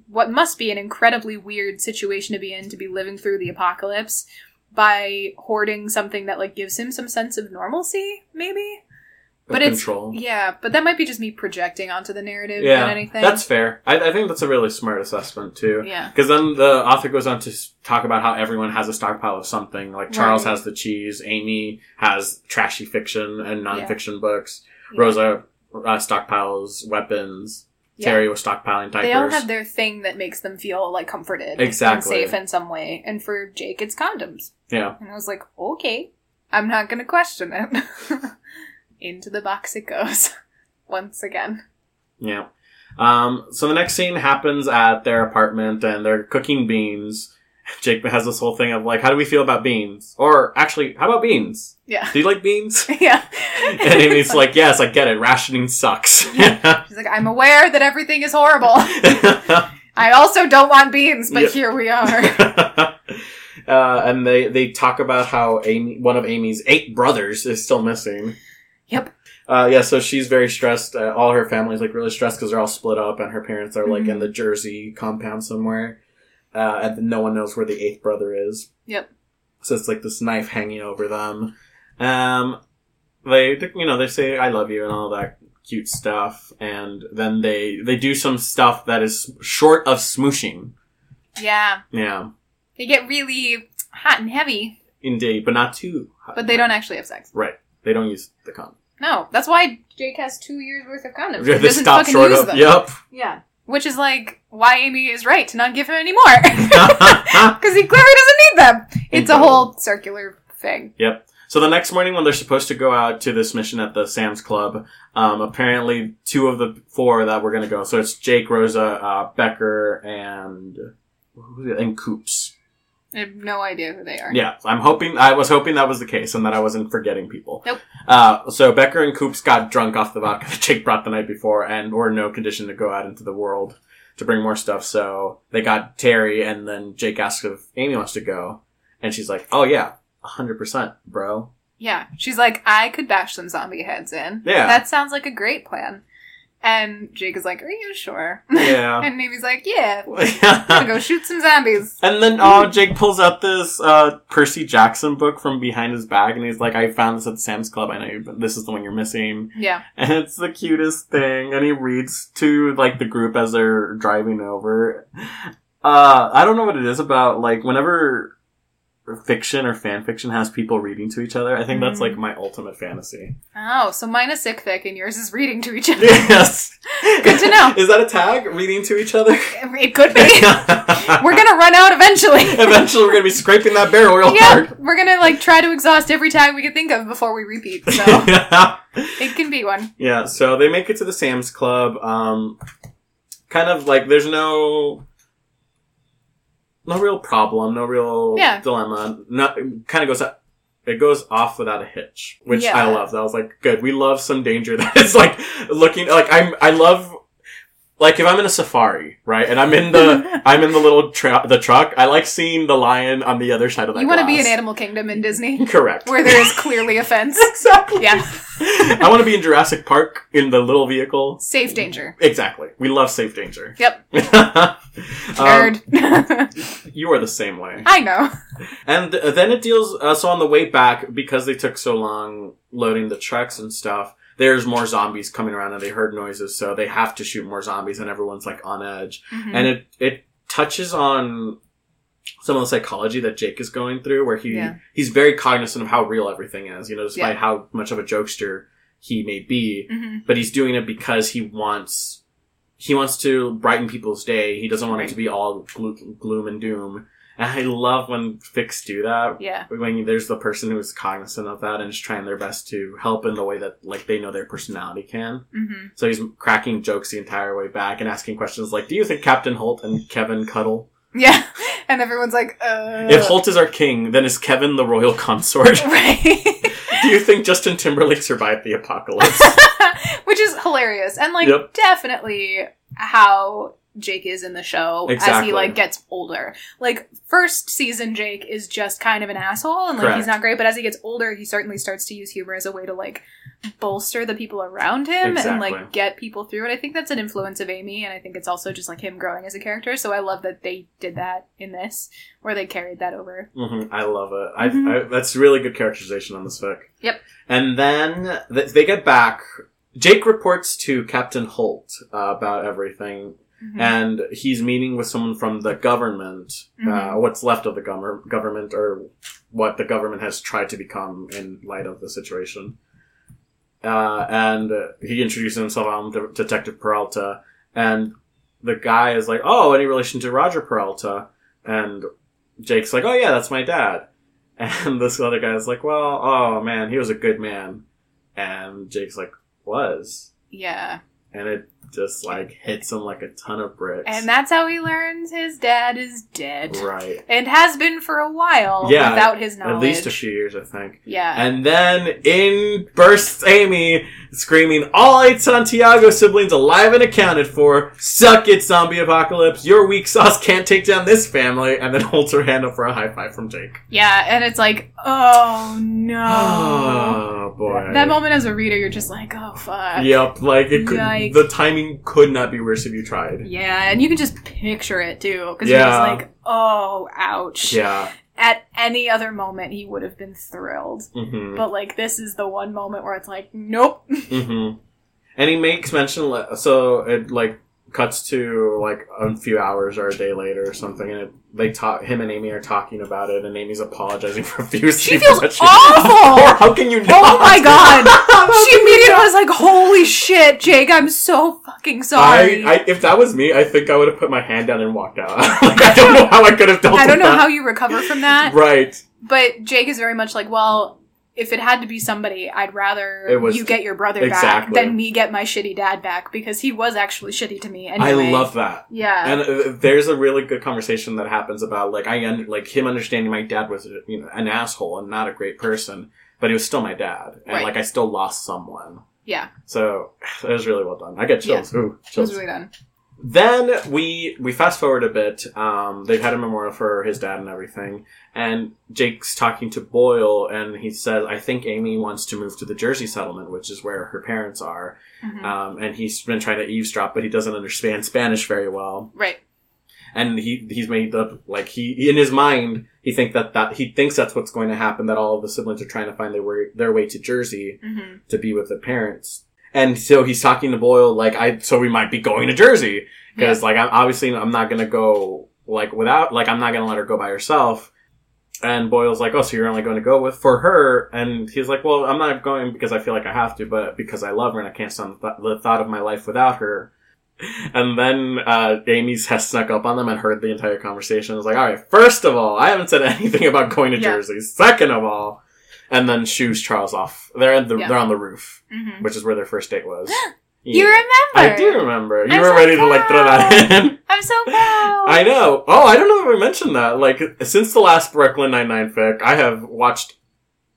what must be an incredibly weird situation to be in to be living through the apocalypse by hoarding something that like gives him some sense of normalcy maybe but it's yeah but that might be just me projecting onto the narrative Yeah, than anything that's fair. I, I think that's a really smart assessment too. yeah Because then the author goes on to talk about how everyone has a stockpile of something. Like Charles Right. has the cheese, Amy has trashy fiction and nonfiction books, Yeah. Rosa uh, stockpiles weapons, Yeah. Terry was stockpiling diapers. They all have their thing that makes them feel like comforted Exactly. and safe in some way. And for Jake, it's condoms. yeah. And I was like, okay, I'm not going to question it. *laughs* Into the box it goes. *laughs* Once again. Yeah. Um, so the next scene happens at their apartment and they're cooking beans. Jake has this whole thing of like, how do we feel about beans? Or actually, how about beans? Yeah. Do you like beans? *laughs* yeah. *laughs* and Amy's like, yes, I get it. Rationing sucks. She's like, I'm aware that everything is horrible. *laughs* I also don't want beans, but here we are. uh, and they, they talk about how Amy, one of Amy's eight brothers is still missing. Yep. Uh, yeah, so she's very stressed. Uh, all her family's like really stressed because they're all split up, and her parents are like Mhm. in the Jersey compound somewhere, uh, and no one knows where the eighth brother is. Yep. So it's like this knife hanging over them. Um, they, you know, they say "I love you" and all that cute stuff, and then they they do some stuff that is short of smooshing. yeah. Yeah, They get really hot and heavy, indeed, but not too. hot. but they don't actually have sex. Right. They don't use the condom. No, that's why Jake has two years worth of condoms. *laughs* They He stop fucking short of. them. Yep. Yeah. Which is like why Amy is right to not give him any more. *laughs* *laughs* Because he clearly doesn't need them. It's a whole circular thing. Yep. So the next morning, when they're supposed to go out to this mission at the Sam's Club, um, apparently two of the four that were going to go. So it's Jake, Rosa, uh, Becker, and and Coops. I have no idea who they are. Yeah, I'm hoping. I was hoping that was the case and that I wasn't forgetting people. Nope. Uh, so Becker and Coops got drunk off the vodka *laughs* that Jake brought the night before, and were in no condition to go out into the world to bring more stuff. So they got Terry, and then Jake asked if Amy wants to go, and she's like, "Oh yeah, hundred percent, bro." Yeah. She's like, I could bash some zombie heads in. Yeah. That sounds like a great plan. And Jake is like, Are you sure? Yeah. *laughs* and Amy's like, Yeah. I'm *laughs* gonna go shoot some zombies. And then, oh, Jake pulls out this uh, Percy Jackson book from behind his bag, and he's like, "I found this at Sam's Club. I know you, but this is the one you're missing." Yeah. *laughs* And it's the cutest thing. And he reads to like the group as they're driving over. Uh, I don't know what it is about. Like whenever fiction or fan fiction has people reading to each other. I think that's like my ultimate fantasy. Oh, so mine is sick fic and yours is reading to each other. yes. Good to know. *laughs* Is that a tag? Reading to each other? *laughs* It could be. *laughs* We're gonna run out eventually. Eventually, we're gonna be scraping that barrel real yeah, hard. we're gonna like try to exhaust every tag we can think of before we repeat. So it can be one. yeah. So they make it to the Sam's Club. Um, kind of like there's no. No real problem, no real Yeah. dilemma. Not kind of goes. It goes off without a hitch, which Yeah. I love. That was like good. We love some danger *laughs* that is like looking like I'm. I love like if I'm in a safari, right, and I'm in the *laughs* I'm in the little tra- the truck. I like seeing the lion on the other side of that. You want to be in. Animal Kingdom in Disney, Correct. where there is clearly a fence. *laughs* exactly. Yeah, I want to be in Jurassic Park in the little vehicle. safe danger. Exactly. We love safe danger. Yep, *laughs* Um, nerd. you are the same way. I know. And then it deals. Uh, so on the way back, because they took so long loading the trucks and stuff, there's more zombies coming around, and they heard noises, so they have to shoot more zombies, and everyone's like on edge. Mhm. And it it touches on some of the psychology that Jake is going through, where he Yeah. he's very cognizant of how real everything is. You know, despite Yeah. how much of a jokester he may be, Mhm. but he's doing it because he wants he wants to brighten people's day. He doesn't want it to be all glo- gloom and doom. And I love when fics do that. Yeah. When there's the person who is cognizant of that and is trying their best to help in the way that like they know their personality can. hmm So he's cracking jokes the entire way back and asking questions like, "Do you think Captain Holt and Kevin cuddle? Yeah, *laughs* and everyone's like, uh. If Holt is our king, then is Kevin the royal consort? *laughs* right. Do you think Justin Timberlake survived the apocalypse?" *laughs* Which is hilarious. And like Yep. definitely how Jake is in the show as he like gets older. Like first season Jake is just kind of an asshole and like Correct. he's not great, but as he gets older he certainly starts to use humor as a way to like bolster the people around him and like get people through it. I think that's an influence of Amy and I think it's also just like him growing as a character. So I love that they did that in this where they carried that over. hmm I love it. I, Mhm. I, that's really good characterization on this fic. Yep. And then th- they get back. Jake reports to Captain Holt uh, about everything, Mhm. and he's meeting with someone from the government. Uh, Mhm. what's left of the gov- government, or what the government has tried to become in light of the situation. Uh, and uh, he introduces himself. I'm De- Detective Peralta, and the guy is like, "Oh, any relation to Roger Peralta?" And Jake's like, "Oh yeah, that's my dad." *laughs* And this other guy's like, "Well, oh man, he was a good man." And Jake's like, "Was?" yeah. And it just like hits him like a ton of bricks. And that's how he learns his dad is dead. right. And has been for a while Yeah, without his knowledge. At least a few years, I think. Yeah. And then in bursts Amy, screaming, All eight Santiago siblings alive and accounted for. Suck it, zombie apocalypse. Your weak sauce can't take down this family. And then *laughs* holds her hand up for a high five from Jake. yeah, and it's like, oh no. *sighs* Oh, boy. that moment as a reader, you're just like, oh fuck. Yep, like it could, the timing could not be worse if you tried. Yeah, and you can just picture it too, because Yeah. you're just like, oh, ouch. Yeah. At any other moment, he would have been thrilled. hmm But like, this is the one moment where it's like, nope. *laughs* hmm And he makes mention, so it like cuts to like a few hours or a day later or something, and it, they talk. Him and Amy are talking about it, and Amy's apologizing *laughs* profusely. She feels for awful! Or how can you oh not? Oh my god! *laughs* she immediately was like, holy shit, Jake, I'm so fucking sorry. I, I, if that was me, I think I would have put my hand down and walked out. *laughs* like, I don't know how I could have dealt I don't know that. how you recover from that, Right. but Jake is very much like, well, if it had to be somebody, I'd rather was- you get your brother back than me get my shitty dad back because he was actually shitty to me anyway. I love that. Yeah. And uh, there's a really good conversation that happens about like I un- like him understanding my dad was you know an asshole and not a great person, but he was still my dad, and Right. like I still lost someone. yeah. So *sighs* it was really well done. I get chills. Ooh, It was chills. really done. Then we we fast forward a bit. Um, they've had a memorial for his dad and everything, and Jake's talking to Boyle, and he says, "I think Amy wants to move to the Jersey settlement, which is where her parents are." Mhm. Um, and he's been trying to eavesdrop, but he doesn't understand Spanish very well right. and he he's made up like he in his mind he think that that he thinks that's what's going to happen that all of the siblings are trying to find their way their way to Jersey hmm to be with their parents and so he's talking to Boyle like I so we might be going to Jersey because like I'm obviously I'm not gonna go like without like I'm not gonna let her go by herself And Boyle's like, "Oh, so you're only going to go with for her?" And he's like, "Well, I'm not going because I feel like I have to, but because I love her and I can't stand the, th- the thought of my life without her." *laughs* And then uh, Amy's has snuck up on them and heard the entire conversation. I was like, "All right, first of all, I haven't said *laughs* anything about going to Yeah. Jersey. Second of all." And then shoos Charles off. They're in the, Yeah. they're on the roof, Mhm. which is where their first date was. *gasps* You Yeah. remember? I do remember. You I'm were so ready to like throw that in. *laughs* I'm so proud. I know. Oh, I don't know if I mentioned that. Like, since the last Brooklyn Nine Nine fic, I have watched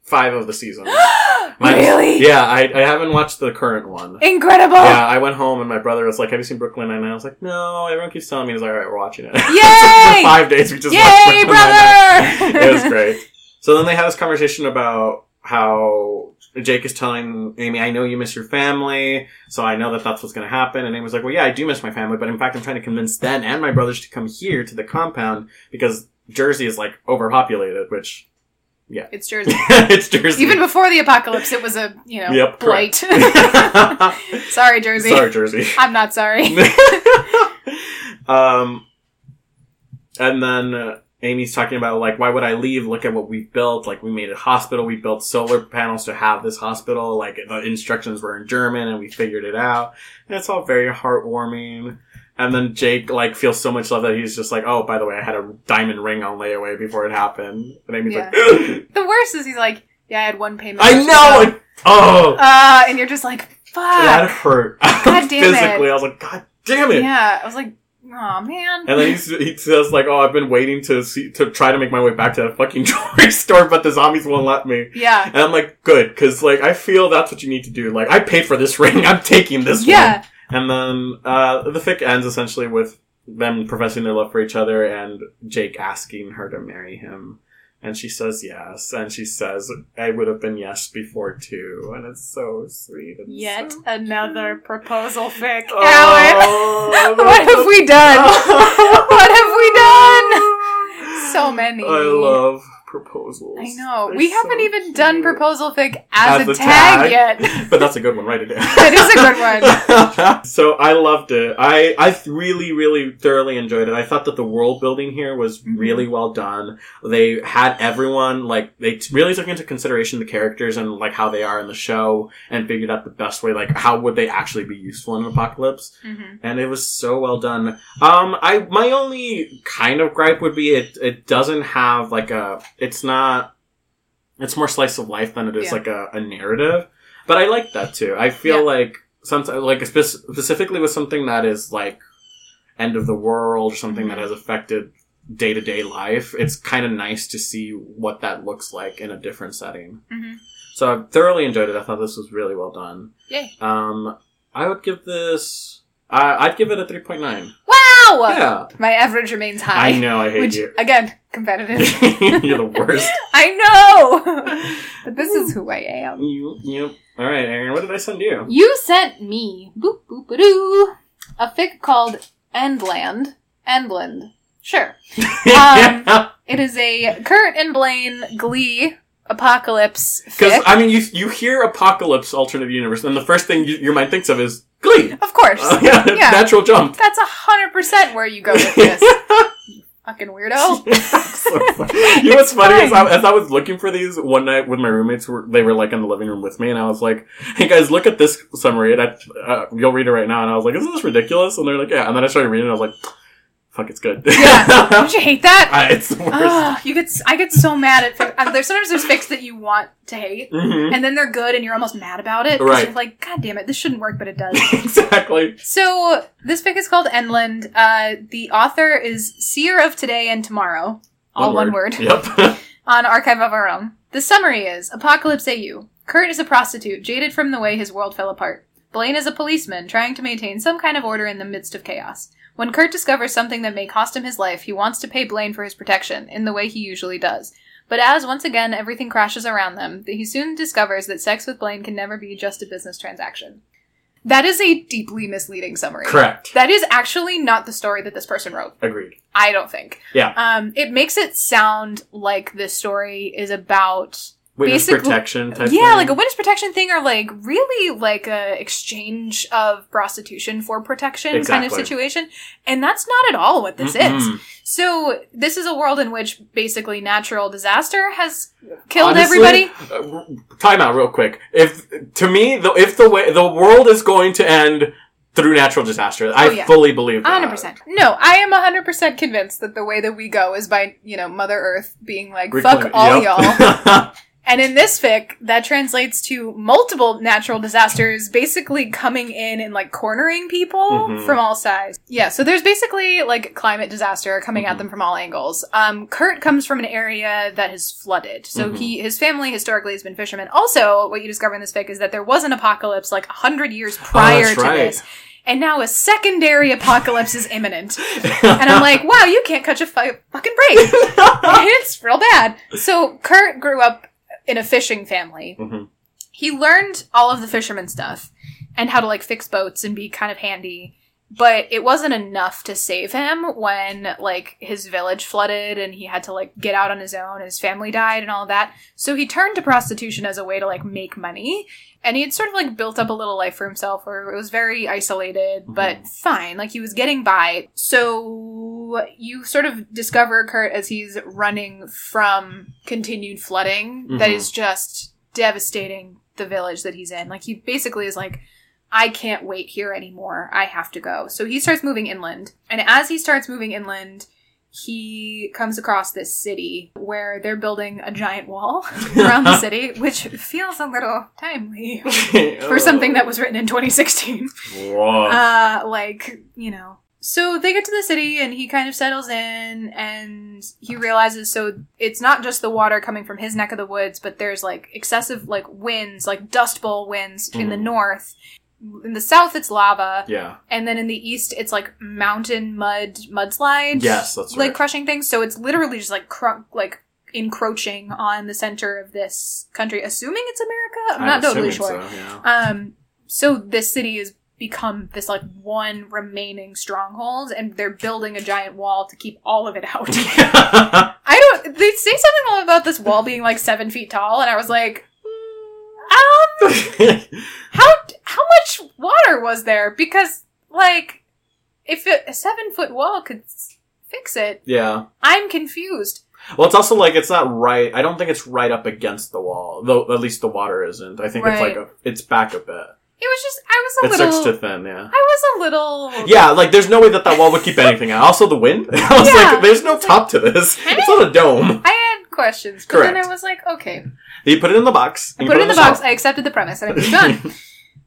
five of the seasons. *gasps* Minus- really? Yeah, I, I haven't watched the current one. Incredible. Yeah, I went home and my brother was like, "Have you seen Brooklyn Nine Nine?" I was like, "No." Everyone keeps telling me, "He's like, all right, we're watching it." Yay! For *laughs* five days, we just watched Yay, Brooklyn Nine-Nine. *laughs* it was great. So then they have this conversation about how Jake is telling Amy, I know you miss your family, so I know that that's what's going to happen. And Amy was like, well, yeah, I do miss my family, but in fact, I'm trying to convince Ben and my brothers to come here to the compound because Jersey is like overpopulated, which yeah. It's Jersey. *laughs* it's Jersey. Even before the apocalypse, it was a, you know, Yep, blight. *laughs* *laughs* sorry, Jersey. Sorry, Jersey. I'm not sorry. um, and then uh, Amy's talking about like, why would I leave? Look at what we've built. Like, we made a hospital. We built solar panels to have this hospital. Like, the instructions were in German, and we figured it out. And it's all very heartwarming. And then Jake like feels so much love that he's just like, oh, by the way, I had a diamond ring on layaway before it happened. And Amy's like, *gasps* The worst is he's like, yeah, I had one payment. I know. Like, oh, Uh, and you're just like, fuck. that hurt. God damn *laughs* it. Physically, I was like, God damn it. Yeah, I was like, oh man. And then he says like, "Oh, I've been waiting to see to try to make my way back to that fucking *laughs* jewelry store, but the zombies won't let me." yeah. And I'm like, "Good," because like I feel that's what you need to do. Like I paid for this *laughs* ring, I'm taking this one. Yeah. And then uh, the fic ends essentially with them professing their love for each other and Jake asking her to marry him. And she says yes, and she says, "I would have been yes before too," and it's so sweet. and Yet so- another proposal fic. Oh, what have we done? *laughs* what have we done? *laughs* So many. I love proposals. I know. They're we haven't so even done cute. proposal fic as, As a tag, tag. yet. *laughs* but that's a good one. Write it down. That is a good one. *laughs* so I loved it. I I really really thoroughly enjoyed it. I thought that the world building here was Mhm. really well done. They had everyone like they t- really took into consideration the characters and like how they are in the show and figured out the best way like how would they actually be useful in an apocalypse hmm and it was so well done. Um, I my only kind of gripe would be it it doesn't have like a it's not it's more slice of life than it is Yeah. like a, a narrative, but I like that too. I feel Yeah. like sometimes like spe- specifically with something that is like end of the world or something that Mhm. has affected day to day life. It's kind of nice to see what that looks like in a different setting. hmm So I thoroughly enjoyed it. I thought this was really well done. Yay. Um, I would give this. I I'd give it a three point nine. Wow! Yeah, My average remains high. I know. I hate Which, you. again, competitive. *laughs* You're the worst. *laughs* I know! *laughs* but this is who I am. You. You. All right, Erin. What did I send you? You sent me, boop boop a doo, a fic called Endland. Endland. Sure. Um, It is a Kurt and Blaine Glee apocalypse Because. I mean, you you hear apocalypse alternate universe, and the first thing you, your mind thinks of is Glee. of course. Uh, yeah, Yeah. natural jump. That's a hundred percent where you go with *laughs* this. Fucking weirdo. So *laughs* funny. you know what's funny *laughs* is I, as I was looking for these one night with my roommates, were, they were like in the living room with me, and I was like, "Hey guys, look at this summary." And I, uh, you'll read it right now. And I was like, "Isn't this ridiculous?" And they're like, "Yeah." And then I started reading, and I was like, "Fuck, it's good." Yeah. *laughs* Don't you hate that? I- it's the worst. Ah, you get. I get so mad at. Fic- uh, there's sometimes there's fics that you want to hate, Mhm. and then they're good, and you're almost mad about it. Right. Like, God damn it, this shouldn't work, but it does. *laughs* exactly. So this fic is called Endland. Uh, the author is Seer of Today and Tomorrow, all one word, Yep. *laughs* on Archive of Our Own. The summary is Apocalypse AU. Kurt is a prostitute, jaded from the way his world fell apart. Blaine is a policeman, trying to maintain some kind of order in the midst of chaos. When Kurt discovers something that may cost him his life, he wants to pay Blaine for his protection, in the way he usually does. But as, once again, everything crashes around them, he soon discovers that sex with Blaine can never be just a business transaction. That is a deeply misleading summary. Correct. That is actually not the story that this person wrote. Agreed. I don't think. Yeah. Um, it makes it sound like this story is about Witness protection type yeah, thing. like a witness protection thing, or like really like a exchange of prostitution for protection kind of situation. And that's not at all what this is. Mm-mm. So this is a world in which basically natural disaster has killed Honestly, everybody. uh, time out real quick. If to me, the, if the way the world is going to end through natural disaster, I Oh, yeah. fully believe that. hundred percent. No, I am hundred percent convinced that the way that we go is by you know Mother Earth being like Reclaim- fuck all Yep. y'all. *laughs* And in this fic, that translates to multiple natural disasters basically coming in and like cornering people Mhm. from all sides. Yeah, so there's basically like climate disaster coming at Mhm. them from all angles. Um, Kurt comes from an area that is flooded. So Mhm. he, his family historically has been fishermen. Also, what you discover in this fic is that there was an apocalypse like a hundred years prior Oh, to right. this. And now a secondary apocalypse is imminent. *laughs* And I'm like, wow, you can't catch a fi- fucking break. *laughs* it's real bad. So Kurt grew up in a fishing family. Mhm. He learned all of the fisherman stuff and how to like fix boats and be kind of handy. But it wasn't enough to save him when like his village flooded and he had to like get out on his own his family died and all that. So he turned to prostitution as a way to like make money. And he had sort of like built up a little life for himself where it was very isolated, but fine. Like he was getting by. So you sort of discover Kurt as he's running from continued flooding that Mhm. is just devastating the village that he's in. Like he basically is like, I can't wait here anymore. I have to go. So he starts moving inland. And as he starts moving inland, he comes across this city where they're building a giant wall *laughs* around the city, *laughs* which feels a little timely *laughs* for something that was written in 2016. Whoa. Uh, like, you know. So they get to the city and he kind of settles in and he realizes so it's not just the water coming from his neck of the woods, but there's like excessive like winds, like dust bowl winds in the Mhm. north. In the south it's lava, yeah. and then in the east it's like mountain mud mudslides. Yes, that's right. like crushing things. So it's literally just like cr- like encroaching on the center of this country, assuming it's America. I'm, not totally sure. So, yeah. Um, so this city has become this like one remaining stronghold, and they're building a giant wall to keep all of it *laughs* out. *laughs* I don't. They say something about this wall being like seven feet tall, and I was like, um, *laughs* how how much water was there? Because like, if it, a seven foot wall could fix it, yeah. I'm confused. Well, it's also like it's not right. I don't think it's right up against the wall, though. At least the water isn't. I think it's like a, it's back a bit. It was just I was a little. It's little. extra thin. Yeah. I was a little. Yeah, like there's no way that that wall would keep *laughs* anything out. Also, the wind. *laughs* I was Yeah. like, there's no top to this. It's not a dome. I had questions, but then I was like, okay, You put it in the box. I you put it in the shelf. box. I accepted the premise, and I moved on.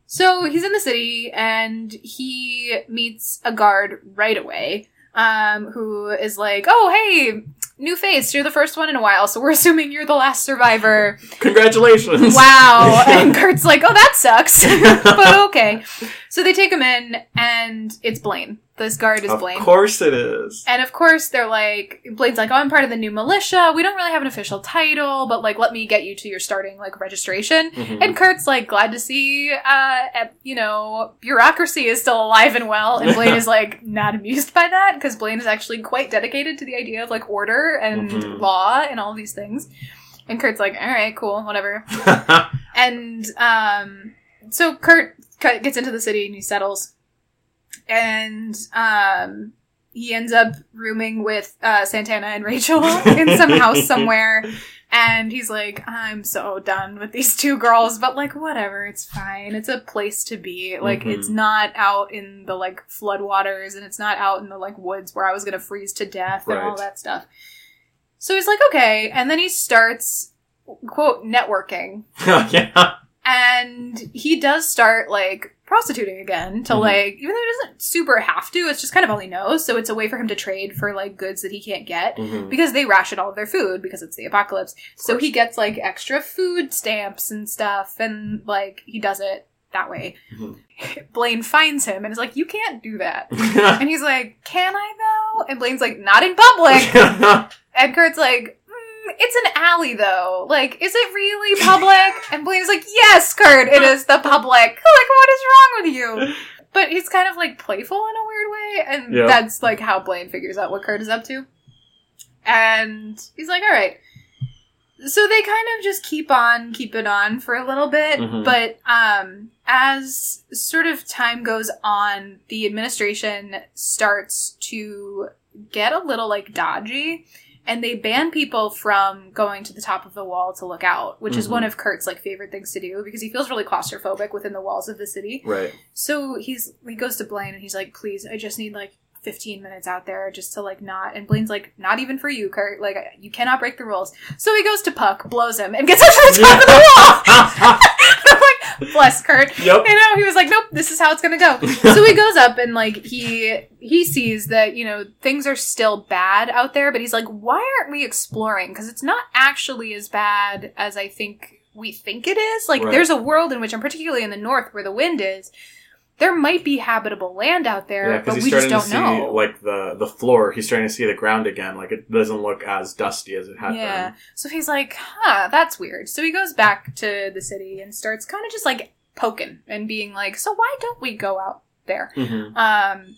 so he's in the city, and he meets a guard right away, um, who is like, "Oh, hey, new face. You're the first one in a while, so we're *laughs* assuming you're the last survivor." Congratulations. wow. *laughs* And Kurt's like, "Oh, that sucks," *laughs* but okay. So they take him in, and it's Blaine. This guard is of Blaine. Of course it is. And of course, they're like, Blaine's like, oh, I'm part of the new militia. We don't really have an official title, but like, let me get you to your starting like registration. Mhm. And Kurt's like, glad to see, uh, you know, bureaucracy is still alive and well. And Blaine is *laughs* like, not amused by that because Blaine is actually quite dedicated to the idea of like order and Mhm. law and all these things. And Kurt's like, all right, cool, whatever. *laughs* And um, so Kurt gets into the city and he settles, and um, he ends up rooming with uh, Santana and Rachel *laughs* in some house somewhere. And he's like, I'm so done with these two girls, but like, whatever, it's fine. It's a place to be. Like, Mhm. it's not out in the like floodwaters and it's not out in the like woods where I was gonna freeze to death and all that stuff. So he's like, okay. And then he starts, quote, networking *laughs* yeah. and he does start like prostituting again to Mhm. like even though he doesn't super have to it's just kind of all he knows. So it's a way for him to trade for like goods that he can't get Mhm. because they ration all of their food because it's the apocalypse. So he gets like extra food stamps and stuff and like he does it that way. Mhm. *laughs* blaine finds him and is like you can't do that. *laughs* And he's like can i though? And blaine's like not in public. *laughs* And Kurt's like, it's an alley though. Like, is it really public? *laughs* and Blaine's like, yes, Kurt, it is the public. *laughs* Like, what is wrong with you? *laughs* But he's kind of like playful in a weird way, and Yeah. that's like how Blaine figures out what Kurt is up to. And he's like, all right. So they kind of just keep on keeping on for a little bit, Mhm. but um, as sort of time goes on, the administration starts to get a little like dodgy and they ban people from going to the top of the wall to look out, which is Mhm. one of Kurt's like favorite things to do because he feels really claustrophobic within the walls of the city. Right. So he's he goes to Blaine and he's like, "Please, I just need like 15 minutes out there just to like not." And Blaine's like, "Not even for you, Kurt. Like you cannot break the rules." So he goes to Puck, blows him, and gets *laughs* up to the top of the *laughs* wall. I'm *laughs* like, "Bless Kurt." yep. You know, he was like, "Nope, this is how it's gonna go." so he goes up and like he he sees that you know things are still bad out there, but he's like, "Why aren't we exploring? Because it's not actually as bad as I think." We think it is like Right. there's a world in which, and particularly in the north where the wind is, there might be habitable land out there, Yeah, but we just don't to see know. like the the floor. He's starting to see the ground again. Like it doesn't look as dusty as it had yeah. So he's like, huh, that's weird. So he goes back to the city and starts kind of just like poking and being like, so why don't we go out there? been. hmm Um,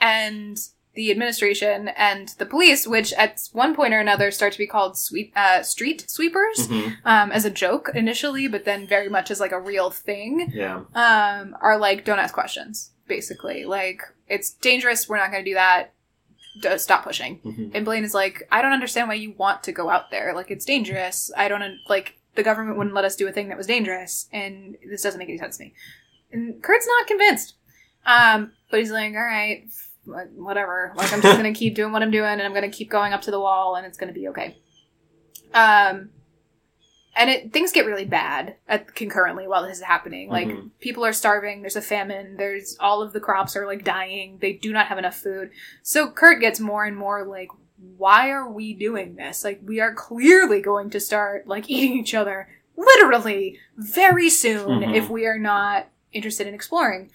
and the administration and the police, which at one point or another start to be called sweep, uh, street sweepers, hmm um, as a joke initially, but then very much as like a real thing, Yeah. um, are like, don't ask questions, basically. Like, it's dangerous, we're not gonna do that, D- stop pushing. hmm And Blaine is like, I don't understand why you want to go out there. Like, it's dangerous. I don't, un- like, the government wouldn't let us do a thing that was dangerous, and this doesn't make any sense to me. And Kurt's not convinced. Um, but he's like, all right, whatever. Like, I'm just gonna keep doing what I'm doing, and I'm gonna keep going up to the wall, and it's gonna be okay. Um, and it things get really bad at, concurrently while this is happening. Like Mhm. people are starving. There's a famine. There's all of the crops are like dying. They do not have enough food. So Kurt gets more and more like, why are we doing this? Like we are clearly going to start like *laughs* eating each other literally very soon Mhm. if we are not interested in exploring.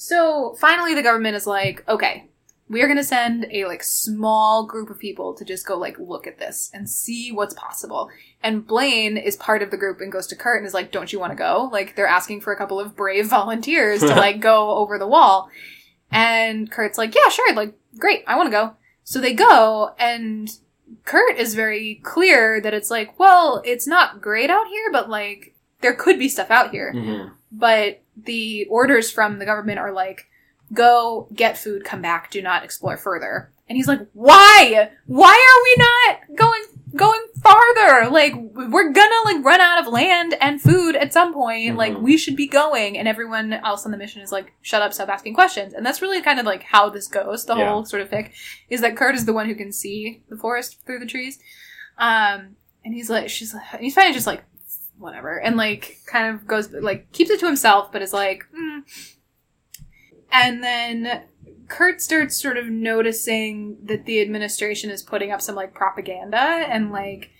So finally the government is like, okay, we are going to send a like small group of people to just go like look at this and see what's possible. And Blaine is part of the group and goes to Kurt and is like, "Don't you want to go?" Like they're asking for a couple of brave *laughs* volunteers to like go over the wall. And Kurt's like, "Yeah, sure. Like great. I want to go." So they go and Kurt is very clear that it's like, "Well, it's not great out here, but like there could be stuff out here." hmm but the orders from the government are like go get food come back do not explore further. And he's like why? Why are we not going going farther? Like we're gonna like run out of land and food at some point. Like Mhm. we should be going. And everyone else on the mission is like shut up stop asking questions. And that's really kind of like how this goes the Yeah. whole sort of fic is that kurt is the one who can see the forest through the trees. Um and he's like she's like he's finally just like whatever and like kind of goes like keeps it to himself but is like mm. and then kurt starts sort of noticing that the administration is putting up some like propaganda and like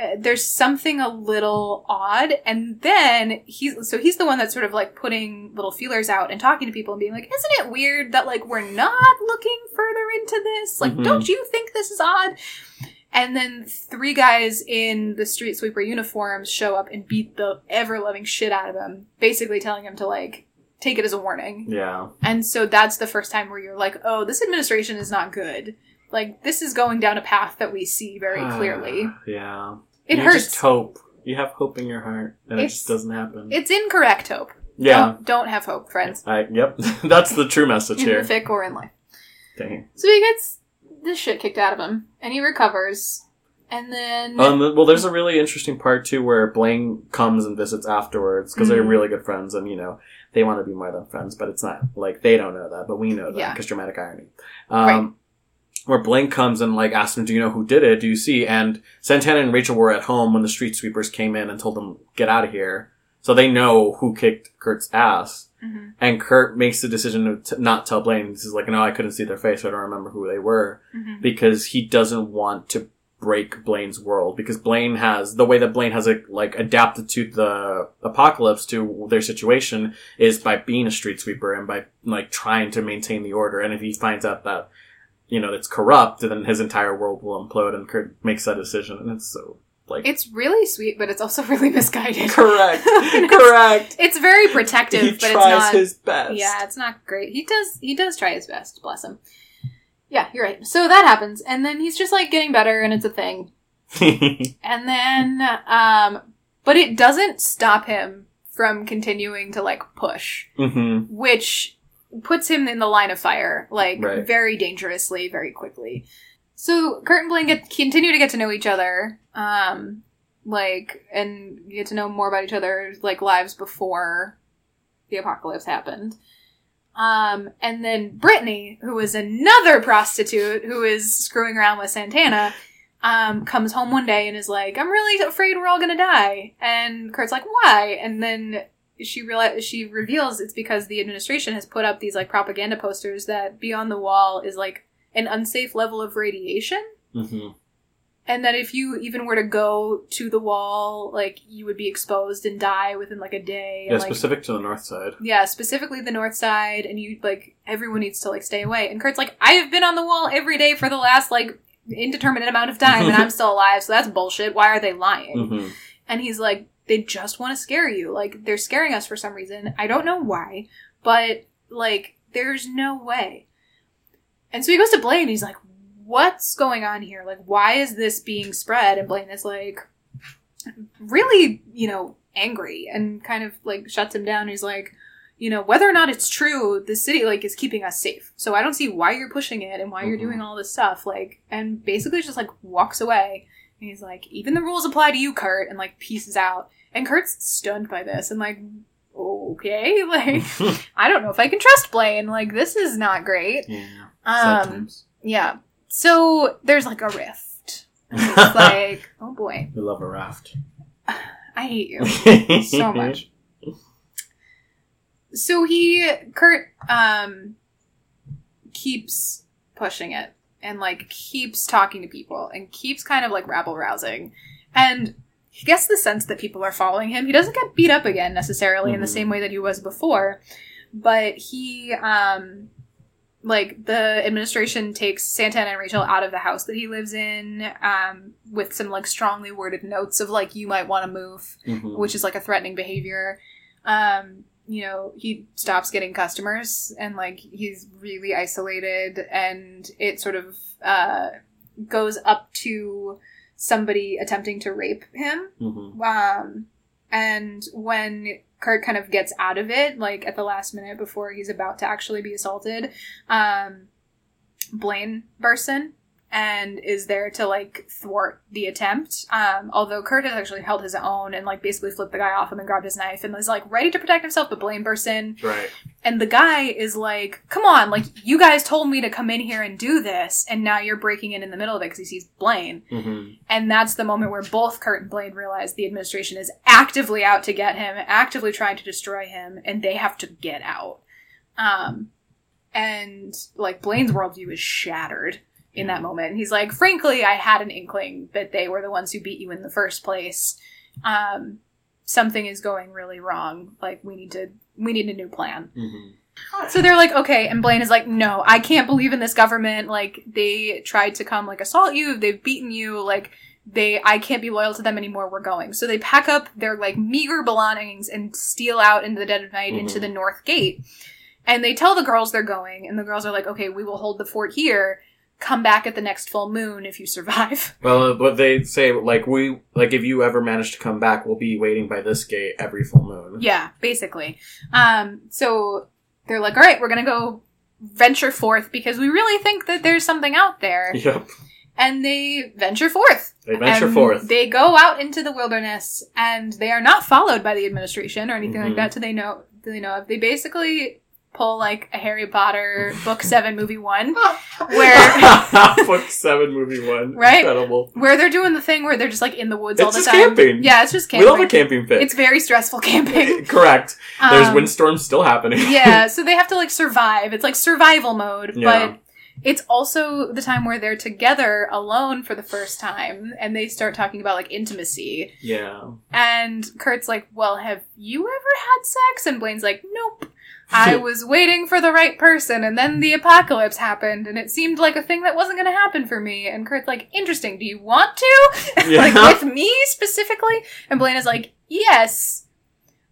uh, there's something a little odd and then he's so he's the one that's sort of like putting little feelers out and talking to people and being like isn't it weird that like we're not looking further into this like Mhm. don't you think this is odd and then three guys in the street sweeper uniforms show up and beat the ever loving shit out of him, basically telling him to like take it as a warning. Yeah. And so that's the first time where you're like, oh, this administration is not good. Like this is going down a path that we see very uh, clearly. yeah. It you hurts. Just hope. You have hope in your heart, and it just doesn't happen. It's incorrect hope. yeah. Don't, don't have hope, friends. I, yep. *laughs* That's the true message In here. the fic or in life. Dang. So he gets this shit kicked out of him, and he recovers, and then Um, well, there's a really interesting part too where Blaine comes and visits afterwards because they're Mhm. really good friends, and you know they want to be more than friends, but it's not like they don't know that, but we know that Yeah. because dramatic irony. Um, Right. Where Blaine comes and like asks him, "Do you know who did it? Do you see?" And Santana and Rachel were at home when the street sweepers came in and told them, "Get out of here." So they know who kicked Kurt's ass. Mhm. And Kurt makes the decision to t- not tell Blaine. He's like, no, I couldn't see their face. So I don't remember who they were Mhm. because he doesn't want to break Blaine's world because Blaine has the way that Blaine has a, like adapted to the apocalypse to their situation is by being a street sweeper and by like trying to maintain the order. And if he finds out that you know it's corrupt, then his entire world will implode. And Kurt makes that decision, and it's so like it's really sweet, but it's also *laughs* really misguided. correct, It's- *laughs* correct. It's very protective, He but it's tries not. his best. Yeah, it's not great. He does he does try his best, bless him. Yeah, you're right. So that happens, and then he's just like getting better, and it's a thing. *laughs* And then, um, but it doesn't stop him from continuing to like push, hmm which puts him in the line of fire, like Right. very dangerously, very quickly. So Kurt and Blaine get continue to get to know each other, um, like and get to know more about each other's like lives before the apocalypse happened. Um, and then Brittany, who is another prostitute who is screwing around with Santana, um, comes home one day and is like, "I'm really afraid we're all gonna die." And Kurt's like, "Why?" And then she realize she reveals it's because the administration has put up these like propaganda posters that beyond the wall is like an unsafe level of radiation hmm and that if you even were to go to the wall like you would be exposed and die within like a day Yeah, and, like specific to the north side. yeah specifically the north side and you like everyone needs to like stay away and kurt's like i have been on the wall every day for the last like indeterminate amount of time and i'm *laughs* still alive so that's bullshit why are they lying hmm and he's like, they just want to scare you. Like, they're scaring us for some reason. I don't know why, but, like, there's no way. And so he goes to Blaine he's like, what's going on here? Like, why is this being spread? And Blaine is like, really, you know, angry and kind of, like, shuts him down. He's like, you know, whether or not it's true, the city, like, is keeping us safe. So I don't see why you're pushing it and why you're Mhm. doing all this stuff. Like, and basically just, like, walks away. And he's like, even the rules apply to you, Kurt, and like pieces out. And Kurt's stunned by this and like, okay, *laughs* like *laughs* I don't know if I can trust Blaine. Like this is not great. yeah. Um, times. yeah. So there's like a rift. And it's *laughs* like, oh boy, We love a raft. I hate you *laughs* so much. So he Kurt um keeps pushing it and like keeps talking to people and keeps kind of like rabble rousing. And he gets the sense that people are following him. He doesn't get beat up again necessarily in the Mhm. same way that he was before, but he um like the administration takes Santana and Rachel out of the house that he lives in um with some like strongly worded notes of like you might want to move Mhm. which is like a threatening behavior. Um, you know, he stops getting customers and like he's really isolated and it sort of uh goes up to somebody attempting to rape him. Mhm. Um and when Kurt kind of gets out of it, like at the last minute before he's about to actually be assaulted, um Blaine bursts in and is there to like thwart the attempt. Um, although Kurt has actually held his own and like basically flipped the guy off him and grabbed his knife and is like ready to protect himself, but Blaine bursts in Right. and the guy is like, "Come on, like you guys told me to come in here and do this, and now you're breaking in in the middle of it because he sees Blaine." hmm And that's the moment where both Kurt and Blaine realize the administration is actively out to get him, actively trying to destroy him, and they have to get out. Um, and like Blaine's worldview is shattered in that moment. And he's like, frankly, I had an inkling that they were the ones who beat you in the first place. Um, something is going really wrong. Like we need to, we need a new plan. hmm So they're like, okay, and Blaine is like, no, I can't believe in this government. Like they tried to come like assault you, they've beaten you, like they I can't be loyal to them anymore, we're going. So they pack up their like meager belongings and steal out into the dead of night into Mhm. the north gate. And they tell the girls they're going, and the girls are like, okay, we will hold the fort here. Come back at the next full moon if you survive. *laughs* Well, what they say, like we, like if you ever manage to come back, we'll be waiting by this gate every full moon. Yeah, basically. Um, so they're like, all right, we're gonna go venture forth because we really think that there's something out there. *laughs* Yep. And they venture forth. They venture forth. They go out into the wilderness and they are not followed by the administration or anything Mhm. like that. Do they know? Do they know? They basically pull like a Harry Potter book *laughs* seven movie one *laughs* where *laughs* Book seven, movie one. Right? Incredible. where they're doing the thing where they're just like in the woods all It's the just time. camping. Yeah, it's just camping. We camping. love a camping pit. It's very stressful camping. Correct. There's Um, windstorms still happening. yeah, so they have to like survive. It's like survival mode, Yeah. but it's also the time where they're together alone for the first time and they start talking about like intimacy. yeah. And Kurt's like, "Well, have you ever had sex?" And Blaine's like, "Nope. I was waiting for the right person and then the apocalypse happened and it seemed like a thing that wasn't going to happen for me." And Kurt's like, "Interesting. Do you want to?" *laughs* Yeah. like with me specifically? And Blaine is like, "Yes."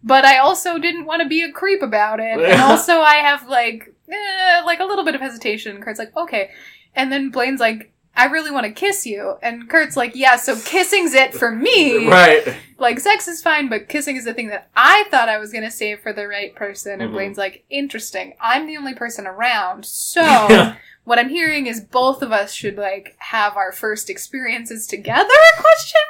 But I also didn't want to be a creep about it. And *laughs* also I have like eh, like a little bit of hesitation. Kurt's like, "Okay." And then Blaine's like, I really want to kiss you. And Kurt's like, yeah, so kissing's it for me. Right. Like, sex is fine, but kissing is the thing that I thought I was going to save for the right person. And Mhm. Blaine's like, interesting. I'm the only person around. So, *laughs* what I'm hearing is both of us should, like, have our first experiences together? *laughs* Question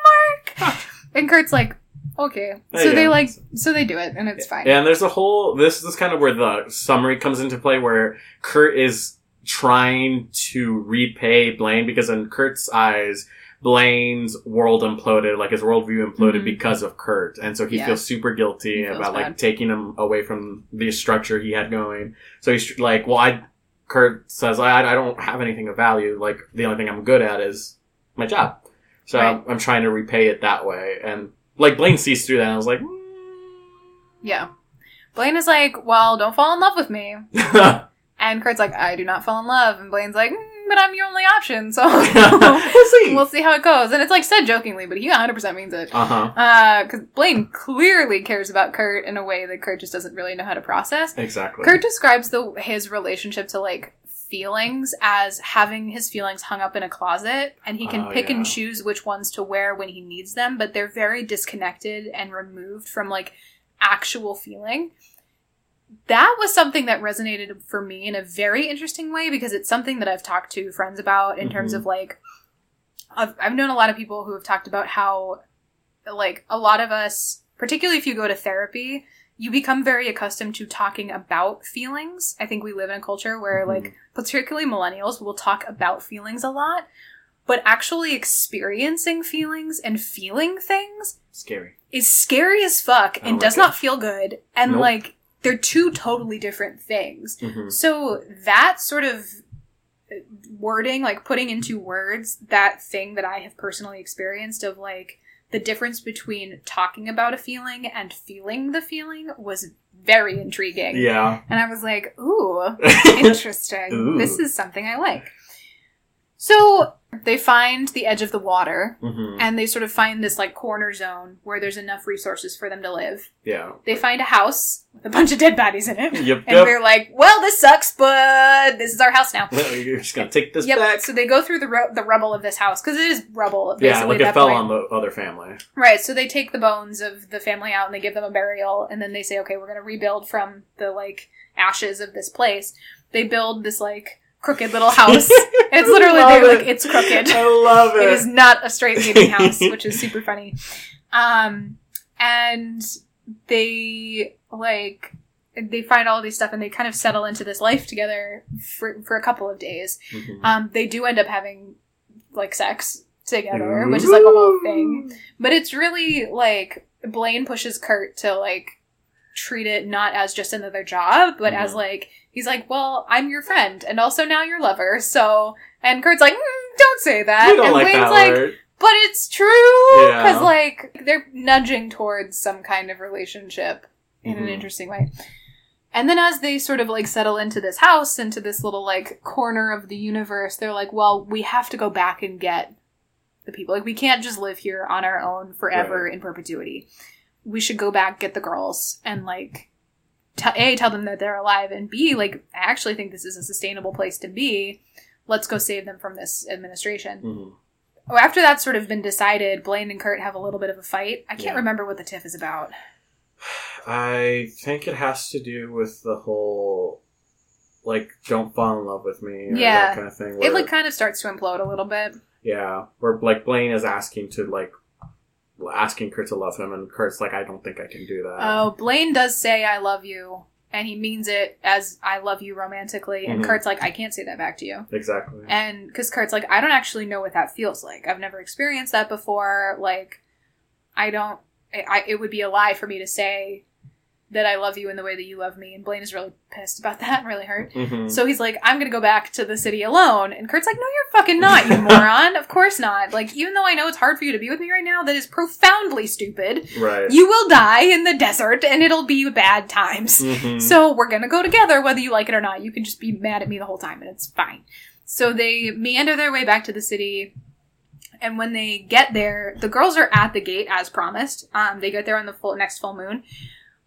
mark. and Kurt's like, okay. So Yeah. they, like, so they do it, and it's fine. Yeah, And there's a whole. This is kind of where the summary comes into play, where Kurt is trying to repay Blaine because in Kurt's eyes, Blaine's world imploded, like his worldview imploded Mhm. because of Kurt, and so he Yeah. feels super guilty feels about like taking him away from the structure he had going. So he's like, "Well, I." Kurt says, "I, I don't have anything of value. Like the only thing I'm good at is my job. So Right. I'm, I'm trying to repay it that way." And like Blaine sees through that, and I was like. Yeah. Blaine is like, well, don't fall in love with me. *laughs* And Kurt's like, I do not fall in love. And Blaine's like, mm, but I'm your only option, so *laughs* *laughs* we'll see. we'll see how it goes. And it's like said jokingly, but he 100% means it. Uh huh. Uh, because Blaine clearly cares about Kurt in a way that Kurt just doesn't really know how to process. Exactly. Kurt describes the his relationship to like feelings as having his feelings hung up in a closet and he can Oh, pick yeah. and choose which ones to wear when he needs them but they're very disconnected and removed from like actual feeling that was something that resonated for me in a very interesting way because it's something that I've talked to friends about in terms Mhm. of like I've, I've known a lot of people who have talked about how like a lot of us particularly if you go to therapy you become very accustomed to talking about feelings i think we live in a culture where Mhm. like particularly millennials will talk about feelings a lot but actually experiencing feelings and feeling things Scary. is scary as fuck and does not feel good and Nope. like they're two totally different things hmm so that sort of wording, like putting into words that thing that I have personally experienced of like the difference between talking about a feeling and feeling the feeling was very intriguing. Yeah. And I was like, ooh, *laughs* interesting. Ooh. This is something I like. So they find the edge of the water hmm and they sort of find this like corner zone where there's enough resources for them to live. Yeah. They find a house with a bunch of dead bodies in it. Yep. And Yep. they're like, well, this sucks, but this is our house now. *laughs* You're just gonna take this Yep. back. So they go through the ru- the rubble of this house because it is rubble. yeah, like it fell point. on the other family. Right. So they take the bones of the family out and they give them a burial, and then they say, okay, we're going to rebuild from the like ashes of this place. They build this like crooked little house. *laughs* it's literally Love they're it. like it's crooked. I love it. it is not a straight leading house, *laughs* which is super funny. Um, and they like they find all these stuff and they kind of settle into this life together for for a couple of days. Mhm. Um, they do end up having like sex together, which is like a whole thing. But it's really like Blaine pushes Kurt to like treat it not as just another job, but as Mhm. like he's like, well, I'm your friend and also now your lover. So and Kurt's like, mm, don't say that. And like that like, word. but it's true Yeah. because like they're nudging towards some kind of relationship in an Mhm. interesting way. And then as they sort of like settle into this house, into this little like corner of the universe, they're like, well, we have to go back and get the people. Like we can't just live here on our own forever Right. in perpetuity. We should go back, get the girls, and like t- a tell them that they're alive, and b like I actually think this is a sustainable place to be. Let's go save them from this administration. Mhm. Oh, after that's sort of been decided, Blaine and Kurt have a little bit of a fight. I can't Yeah. remember what the tiff is about. *sighs* I think it has to do with the whole like don't fall in love with me Yeah. kind of thing. It like kind of starts to implode a little bit. yeah, where like Blaine is asking to like asking Kurt to love him, and Kurt's like, I don't think I can do that. Oh, Blaine does say "I love you," and he means it as "I love you" romantically, and Mhm. Kurt's like, "I can't say that back to you," exactly. and because Kurt's like, "I don't actually know what that feels like. I've never experienced that before. Like, I don't. I, I it would be a lie for me to say that I love you in the way that you love me." And Blaine is really pissed about that and really hurt. Mhm. So he's like, I'm gonna go back to the city alone. And Kurt's like, No, you're fucking not, you *laughs* moron. Of course not. Like, even though I know it's hard for you to be with me right now, that is profoundly stupid. right. You will die in the desert and it'll be bad times. Mhm. So we're gonna go together whether you like it or not. You can just be mad at me the whole time and it's fine. So they meander their way back to the city. And when they get there, the girls are at the gate as promised. Um, they get there on the full next full moon.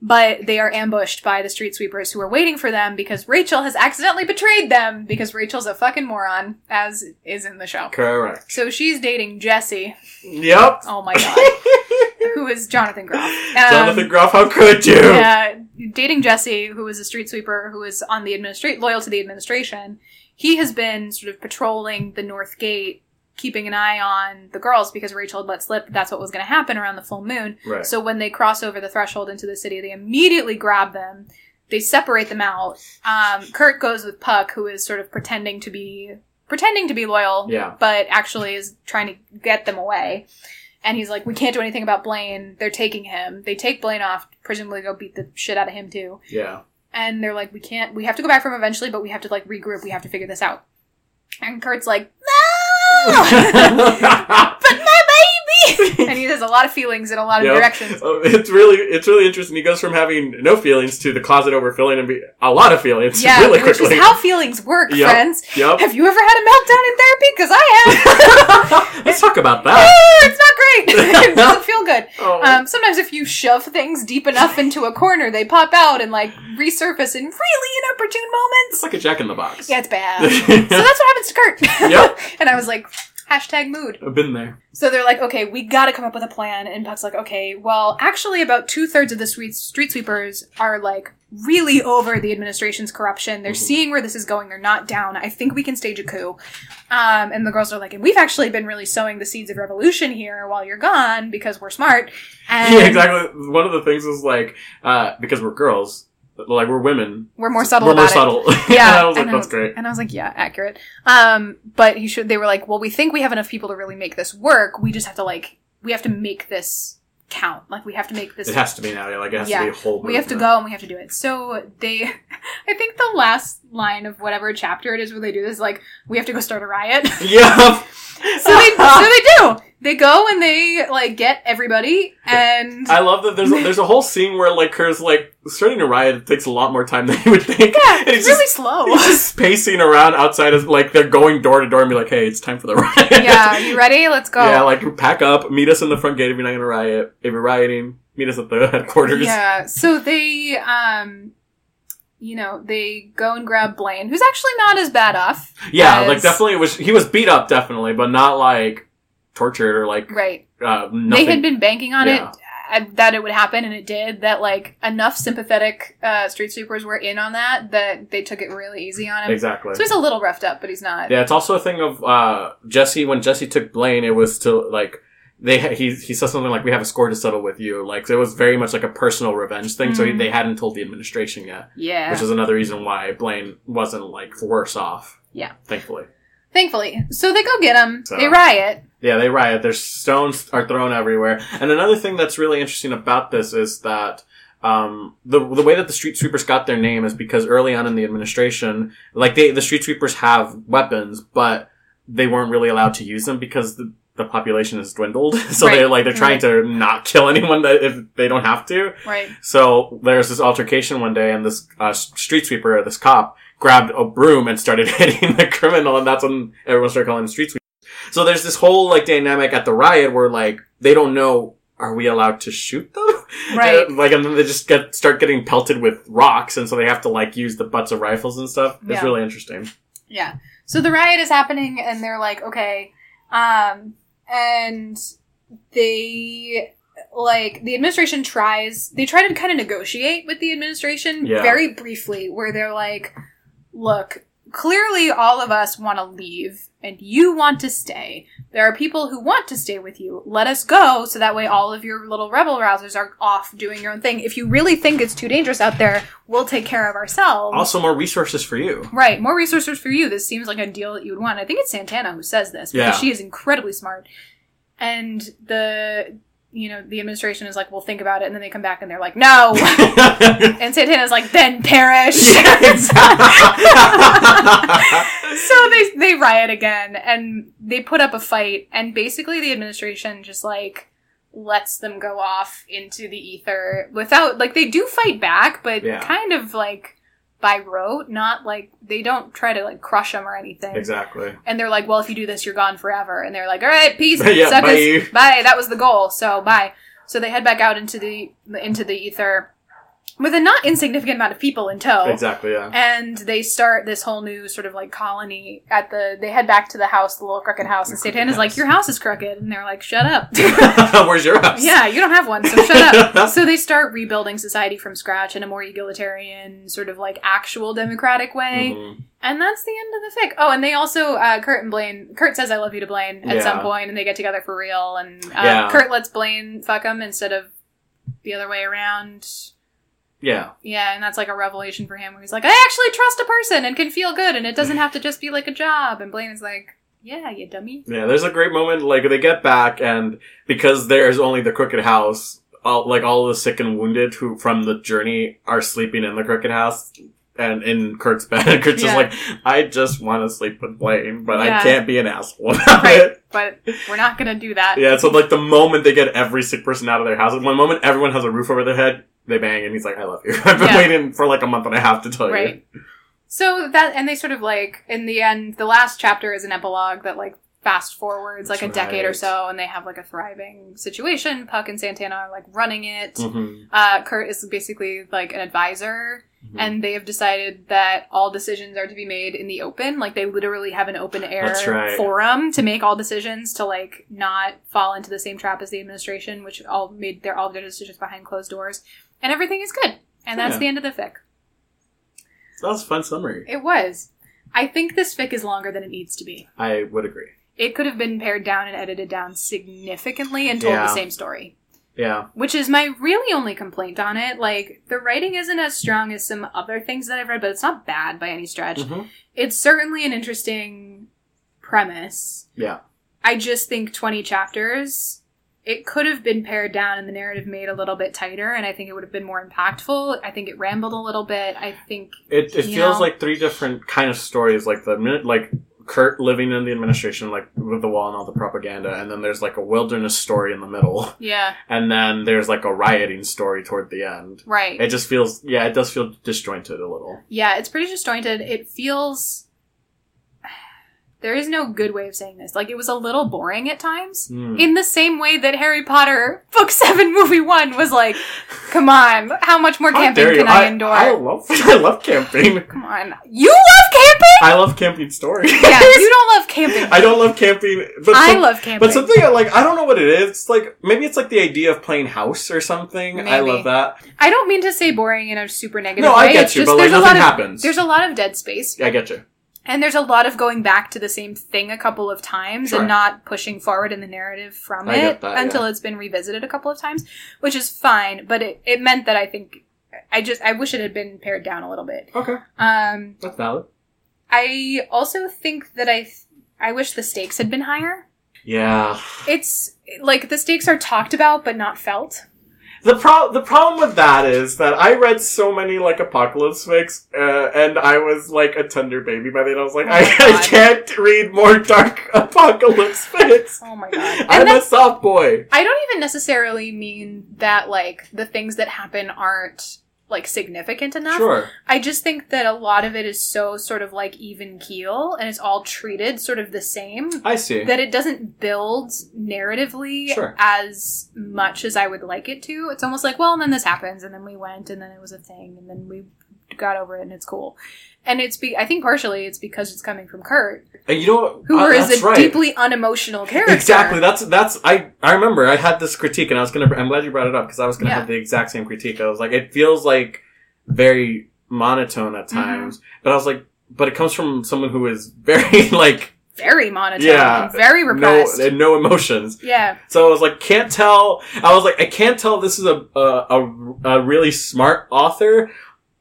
But they are ambushed by the street sweepers who are waiting for them because Rachel has accidentally betrayed them because Rachel's a fucking moron, as is in the show. Correct. So she's dating Jesse. Yep. Oh my *laughs* god. who is Jonathan Groff. Um, Jonathan Groff, how could you? Yeah, dating Jesse, who is a street sweeper who is on the administrate loyal to the administration. He has been sort of patrolling the North Gate, keeping an eye on the girls because Rachel had let slip that's what was going to happen around the full moon. Right. So when they cross over the threshold into the city, they immediately grab them. They separate them out. Um, Kurt goes with Puck, who is sort of pretending to be pretending to be loyal, Yeah. but actually is trying to get them away. And he's like, "We can't do anything about Blaine. They're taking him. They take Blaine off, presumably go beat the shit out of him too." Yeah. And they're like, "We can't. We have to go back for him eventually, but we have to like regroup. We have to figure this out." And Kurt's like, "No, but my baby!" *laughs* and he has a lot of feelings in a lot of Yep. directions. Oh, it's really it's really interesting. He goes from having no feelings to the closet overfilling and be a lot of feelings Yeah, really which quickly. is how feelings work, Yep. friends. Yep. Have you ever had a meltdown in therapy? Because I have. *laughs* Let's talk about that. *laughs* it's not great. it doesn't feel good. Oh. Um, sometimes if you shove things deep enough into a corner, they pop out and like resurface in really inopportune moments. it's like a jack in the box. Yeah, it's bad. so that's what happens to Kurt. Yep. and I was like, hashtag mood. I've been there. So they're like, okay, we gotta come up with a plan. And Puck's like, okay, well, actually, about two thirds of the street, street sweepers are like really over the administration's corruption. They're Mhm. seeing where this is going. They're not down. I think we can stage a coup. Um, and the girls are like, and we've actually been really sowing the seeds of revolution here while you're gone because we're smart. And yeah, exactly. One of the things is like uh, because we're girls, like we're women, We're more subtle we're more it. subtle. *laughs* Yeah, and I was like, that's great. And I was like, yeah, accurate. Um, but he should. They were like, well, we think we have enough people to really make this work. We just have to like, we have to make this count. Like, we have to make this. It has to be now. Yeah, like it has Yeah. to be a whole. we have to go and we have to do it. So they, *laughs* I think the last line of whatever chapter it is where they do this, is like, we have to go start a riot. *laughs* Yeah. so they, so they do. They go and they like get everybody and. I love that there's a, there's a whole scene where like Kurt's like starting a riot takes a lot more time than *laughs* you would think. yeah, it's he's really just, slow. he's just *laughs* pacing around outside as like they're going door to door and be like, hey, it's time for the *laughs* riot. yeah, you ready? Let's go. Yeah, like pack up, meet us in the front gate if you're not gonna riot. If you're rioting, meet us at the headquarters. Yeah. So they, um, you know, they go and grab Blaine, who's actually not as bad off. Yeah, as- like definitely it was he was beat up definitely, but not like tortured or like Right. uh. They had been banking on Yeah. it. That it would happen, and it did. That like enough sympathetic uh, street sweepers were in on that that they took it really easy on him. exactly. So he's a little roughed up, but he's not. Yeah, it's also a thing of uh, Jesse. When Jesse took Blaine, it was to like they he he said something like we have a score to settle with you. Like so it was very much like a personal revenge thing. So he, Mhm. they hadn't told the administration yet, Yeah. which is another reason why Blaine wasn't like worse off. Yeah. thankfully. Thankfully, so they go get him. So- They riot. Yeah, they riot. There's stones are thrown everywhere. And another thing that's really interesting about this is that um, the the way that the street sweepers got their name is because early on in the administration, like they the street sweepers have weapons, but they weren't really allowed to use them because the the population has dwindled. *laughs* so Right, they're like they're trying to not kill anyone that if they don't have to. Right. So there's this altercation one day, and this uh, street sweeper, this cop, grabbed a broom and started *laughs* hitting the criminal, and that's when everyone started calling him street sweeper. So there's this whole like dynamic at the riot where like they don't know are we allowed to shoot them? *laughs* Right. Uh, like and then they just get start getting pelted with rocks, and so they have to like use the butts of rifles and stuff. It's Yeah. really interesting. Yeah. So the riot is happening, and they're like, okay, um, and they like the administration tries. They try to kind of negotiate with the administration Yeah. very briefly, where they're like, look, clearly all of us want to leave, and you want to stay. There are people who want to stay with you. Let us go, so that way all of your little rebel rousers are off doing your own thing. If you really think it's too dangerous out there, we'll take care of ourselves. Also, more resources for you. Right, more resources for you. This seems like a deal that you would want. I think it's Santana who says this because Yeah. she is incredibly smart. And the you know, the administration is like, "We'll think about it," and then they come back and they're like, "No." *laughs* and Santana's like, "Then perish." *laughs* *laughs* so they they riot again and they put up a fight and basically the administration just like lets them go off into the ether without like they do fight back but Yeah. kind of like by rote not like they don't try to like crush them or anything exactly. and they're like well if you do this you're gone forever and they're like all right peace *laughs* Yeah, suckers. bye. bye that was the goal so bye so they head back out into the into the ether with a not insignificant amount of people in tow. Exactly. Yeah. And they start this whole new sort of like colony at the. They head back to the house, the little crooked house, and Satan is like, "Your house is crooked," and they're like, "Shut up." *laughs* Where's your house? yeah, you don't have one, so shut up. *laughs* so they start rebuilding society from scratch in a more egalitarian, sort of like actual democratic way. Mhm. And that's the end of the fic. Oh, and they also uh, Kurt and Blaine. Kurt says "I love you" to Blaine at Yeah. some point, and they get together for real. And uh, Yeah. Kurt lets Blaine fuck him instead of the other way around. Yeah. Yeah, and that's like a revelation for him, where he's like, "I actually trust a person and can feel good, and it doesn't have to just be like a job." And Blaine is like, "Yeah, you dummy." Yeah. There's a great moment like they get back and because there's only the crooked house, all, like all the sick and wounded who from the journey are sleeping in the crooked house. And in Kurt's bed, *laughs* Kurt's just like, I just want to sleep with Blaine, but Yeah. I can't be an asshole about Right. it. But we're not gonna do that. Yeah, so like the moment they get every sick person out of their house, one moment everyone has a roof over their head, they bang, and he's like, "I love you." *laughs* I've been Yeah. waiting for like a month and a half to tell you. right. So that, and they sort of like in the end, the last chapter is an epilogue that like fast forwards like That's a decade or so, and they have like a thriving situation. Puck and Santana are like running it. you. hmm Uh, Kurt is basically like an advisor, Mm-hmm. and they have decided that all decisions are to be made in the open. Like they literally have an open air right. forum to make all decisions to like not fall into the same trap as the administration, which all made their all of their decisions behind closed doors, and everything is good. And that's Yeah. the end of the fic. That was a fun summary. It was. I think this fic is longer than it needs to be. I would agree. It could have been pared down and edited down significantly and told Yeah. the same story. Yeah. Which is my really only complaint on it. Like, the writing isn't as strong as some other things that I've read, but it's not bad by any stretch. Mhm. It's certainly an interesting premise. Yeah. I just think 20 chapters, it could have been pared down and the narrative made a little bit tighter, and I think it would have been more impactful. I think it rambled a little bit. I think, It it feels know? like three different kind of stories. Like the minute, like Kurt living in the administration, like with the wall and all the propaganda, and then there's like a wilderness story in the middle, yeah, and then there's like a rioting story toward the end. right. It just feels, yeah, it does feel disjointed a little. Yeah, it's pretty disjointed. It feels. There is no good way of saying this. Like, it was a little boring at times. Hmm. In the same way that Harry Potter Book *laughs* 7 Movie 1 was like, come on, how much more camping can I, endure? I love, *laughs* I love camping. come on. You love camping? I love camping stories. *laughs* yeah, you don't love camping. I don't love camping, but I some- love camping. But something I like, I don't know what it is. It's like maybe it's like the idea of playing house or something. I love that. I don't mean to say boring in a super negative No, way. I get It's you, just but like nothing of, happens. There's a lot of dead space. Yeah, I get you. And there's a lot of going back to the same thing a couple of times Sure. and not pushing forward in the narrative from I it that, until yeah. it's been revisited a couple of times, which is fine. But it, it meant that I think I just I wish it had been pared down a little bit. Okay, Um, that's valid. I also think that I I wish the stakes had been higher. Yeah. It's like the stakes are talked about but not felt. The pro the problem with that is that I read so many like apocalypse fics, uh, and I was like a tender baby by then. I was like, Oh I, *laughs* I can't read more dark *laughs* apocalypse fics. Oh my god! I'm a soft boy. I don't even necessarily mean that like the things that happen aren't like significant enough. Sure. I just think that a lot of it is so sort of like even keel and it's all treated sort of the same I see. that it doesn't build narratively Sure. as much as I would like it to. It's almost like, well, and then this happens and then we went and then it was a thing and then we got over it and it's cool. And it's be I think partially it's because it's coming from Kurt, And you know what? who Uh, is a right. deeply unemotional character. Exactly. That's that's I I remember I had this critique and I was gonna I'm glad you brought it up because I was gonna Yeah. have the exact same critique. I was like, it feels like very monotone at Mm-hmm. times, but I was like, but it comes from someone who is very *laughs* like very monotone Yeah. very no repressed. and no emotions. yeah. So I was like, can't tell. I was like, I can't tell this is a a, a, a really smart author.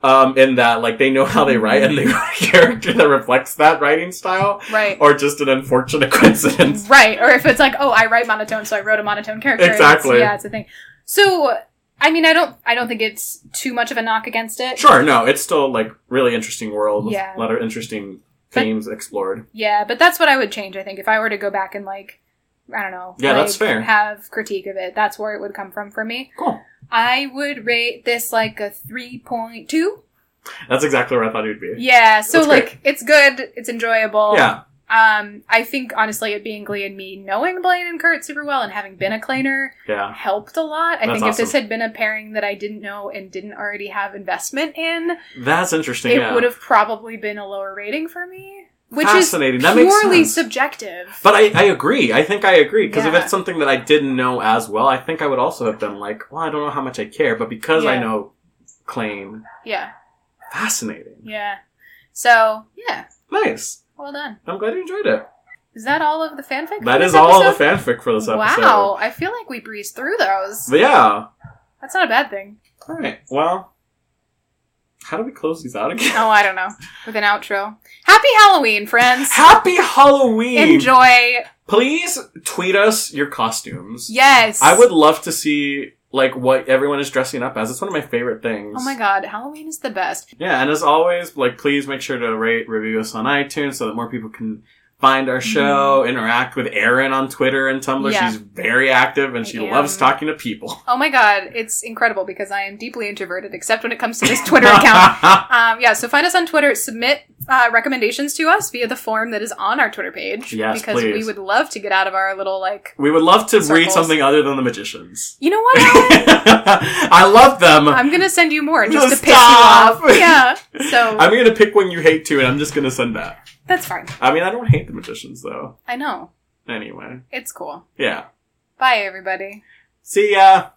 Um, in that, like, they know how they write and they write a character that reflects that writing style, Right. or just an unfortunate *laughs* coincidence. Right. Or if it's like, oh, I write monotone, so I wrote a monotone character. It's- Exactly. yeah, it's a thing. So, I mean, I don't, I don't think it's too much of a knock against it. Sure, no, it's still like really interesting world. Yeah. A lot of interesting But- themes explored. Yeah, but that's what I would change. I think if I were to go back and like, I don't know, Yeah, like, that's fair. Have critique of it. That's where it would come from for me. Cool. I would rate this like a three point two. That's exactly where I thought it would be. Yeah. So That's like, great. it's good. It's enjoyable. Yeah. Um, I think honestly, it being Glee and me knowing Blaine and Kurt super well and having been a Klainer Yeah. helped a lot. I That's think if this had been a pairing that I didn't know and didn't already have investment in, That's interesting. it yeah. would have probably been a lower rating for me, which Fascinating. is That purely sense. subjective. But I, I agree. I think I agree. Because if it's something that I didn't know as well, I think I would also have been like, well, I don't know how much I care. But because I know Klaine, Yeah, fascinating. yeah. So yeah, Nice. well done. I'm glad you enjoyed it. Is that all of the fanfic? That is all the fanfic for this episode. Wow, I feel like we breezed through those. But yeah. That's not a bad thing. All right. Well, how do we close these out again? Oh, I don't know. With an outro. Happy Halloween, friends. Happy Halloween! Enjoy. Please tweet us your costumes. Yes. I would love to see like what everyone is dressing up as. It's one of my favorite things. Oh my god, Halloween is the best. Yeah, and as always, like please make sure to rate, review us on iTunes so that more people can find our show, interact with Erin on Twitter and Tumblr. Mm-hmm. Yeah. She's very active and I she am. loves talking to people. Oh my god, it's incredible because I am deeply introverted, except when it comes to this Twitter account. *laughs* Um, yeah, so find us on Twitter. Submit uh, recommendations to us via the form that is on our Twitter page. Yes, because we would love to get out of our little like. we would love to read something other than the magicians. You know what? *laughs* I love them. I'm gonna send you more just, Just to piss stop. you off. Yeah. *laughs* So I'm gonna pick one you hate too, and I'm just gonna send that. That's fine. I mean, I don't hate the magicians though. I know Anyway, it's cool. yeah. Bye, everybody. See ya.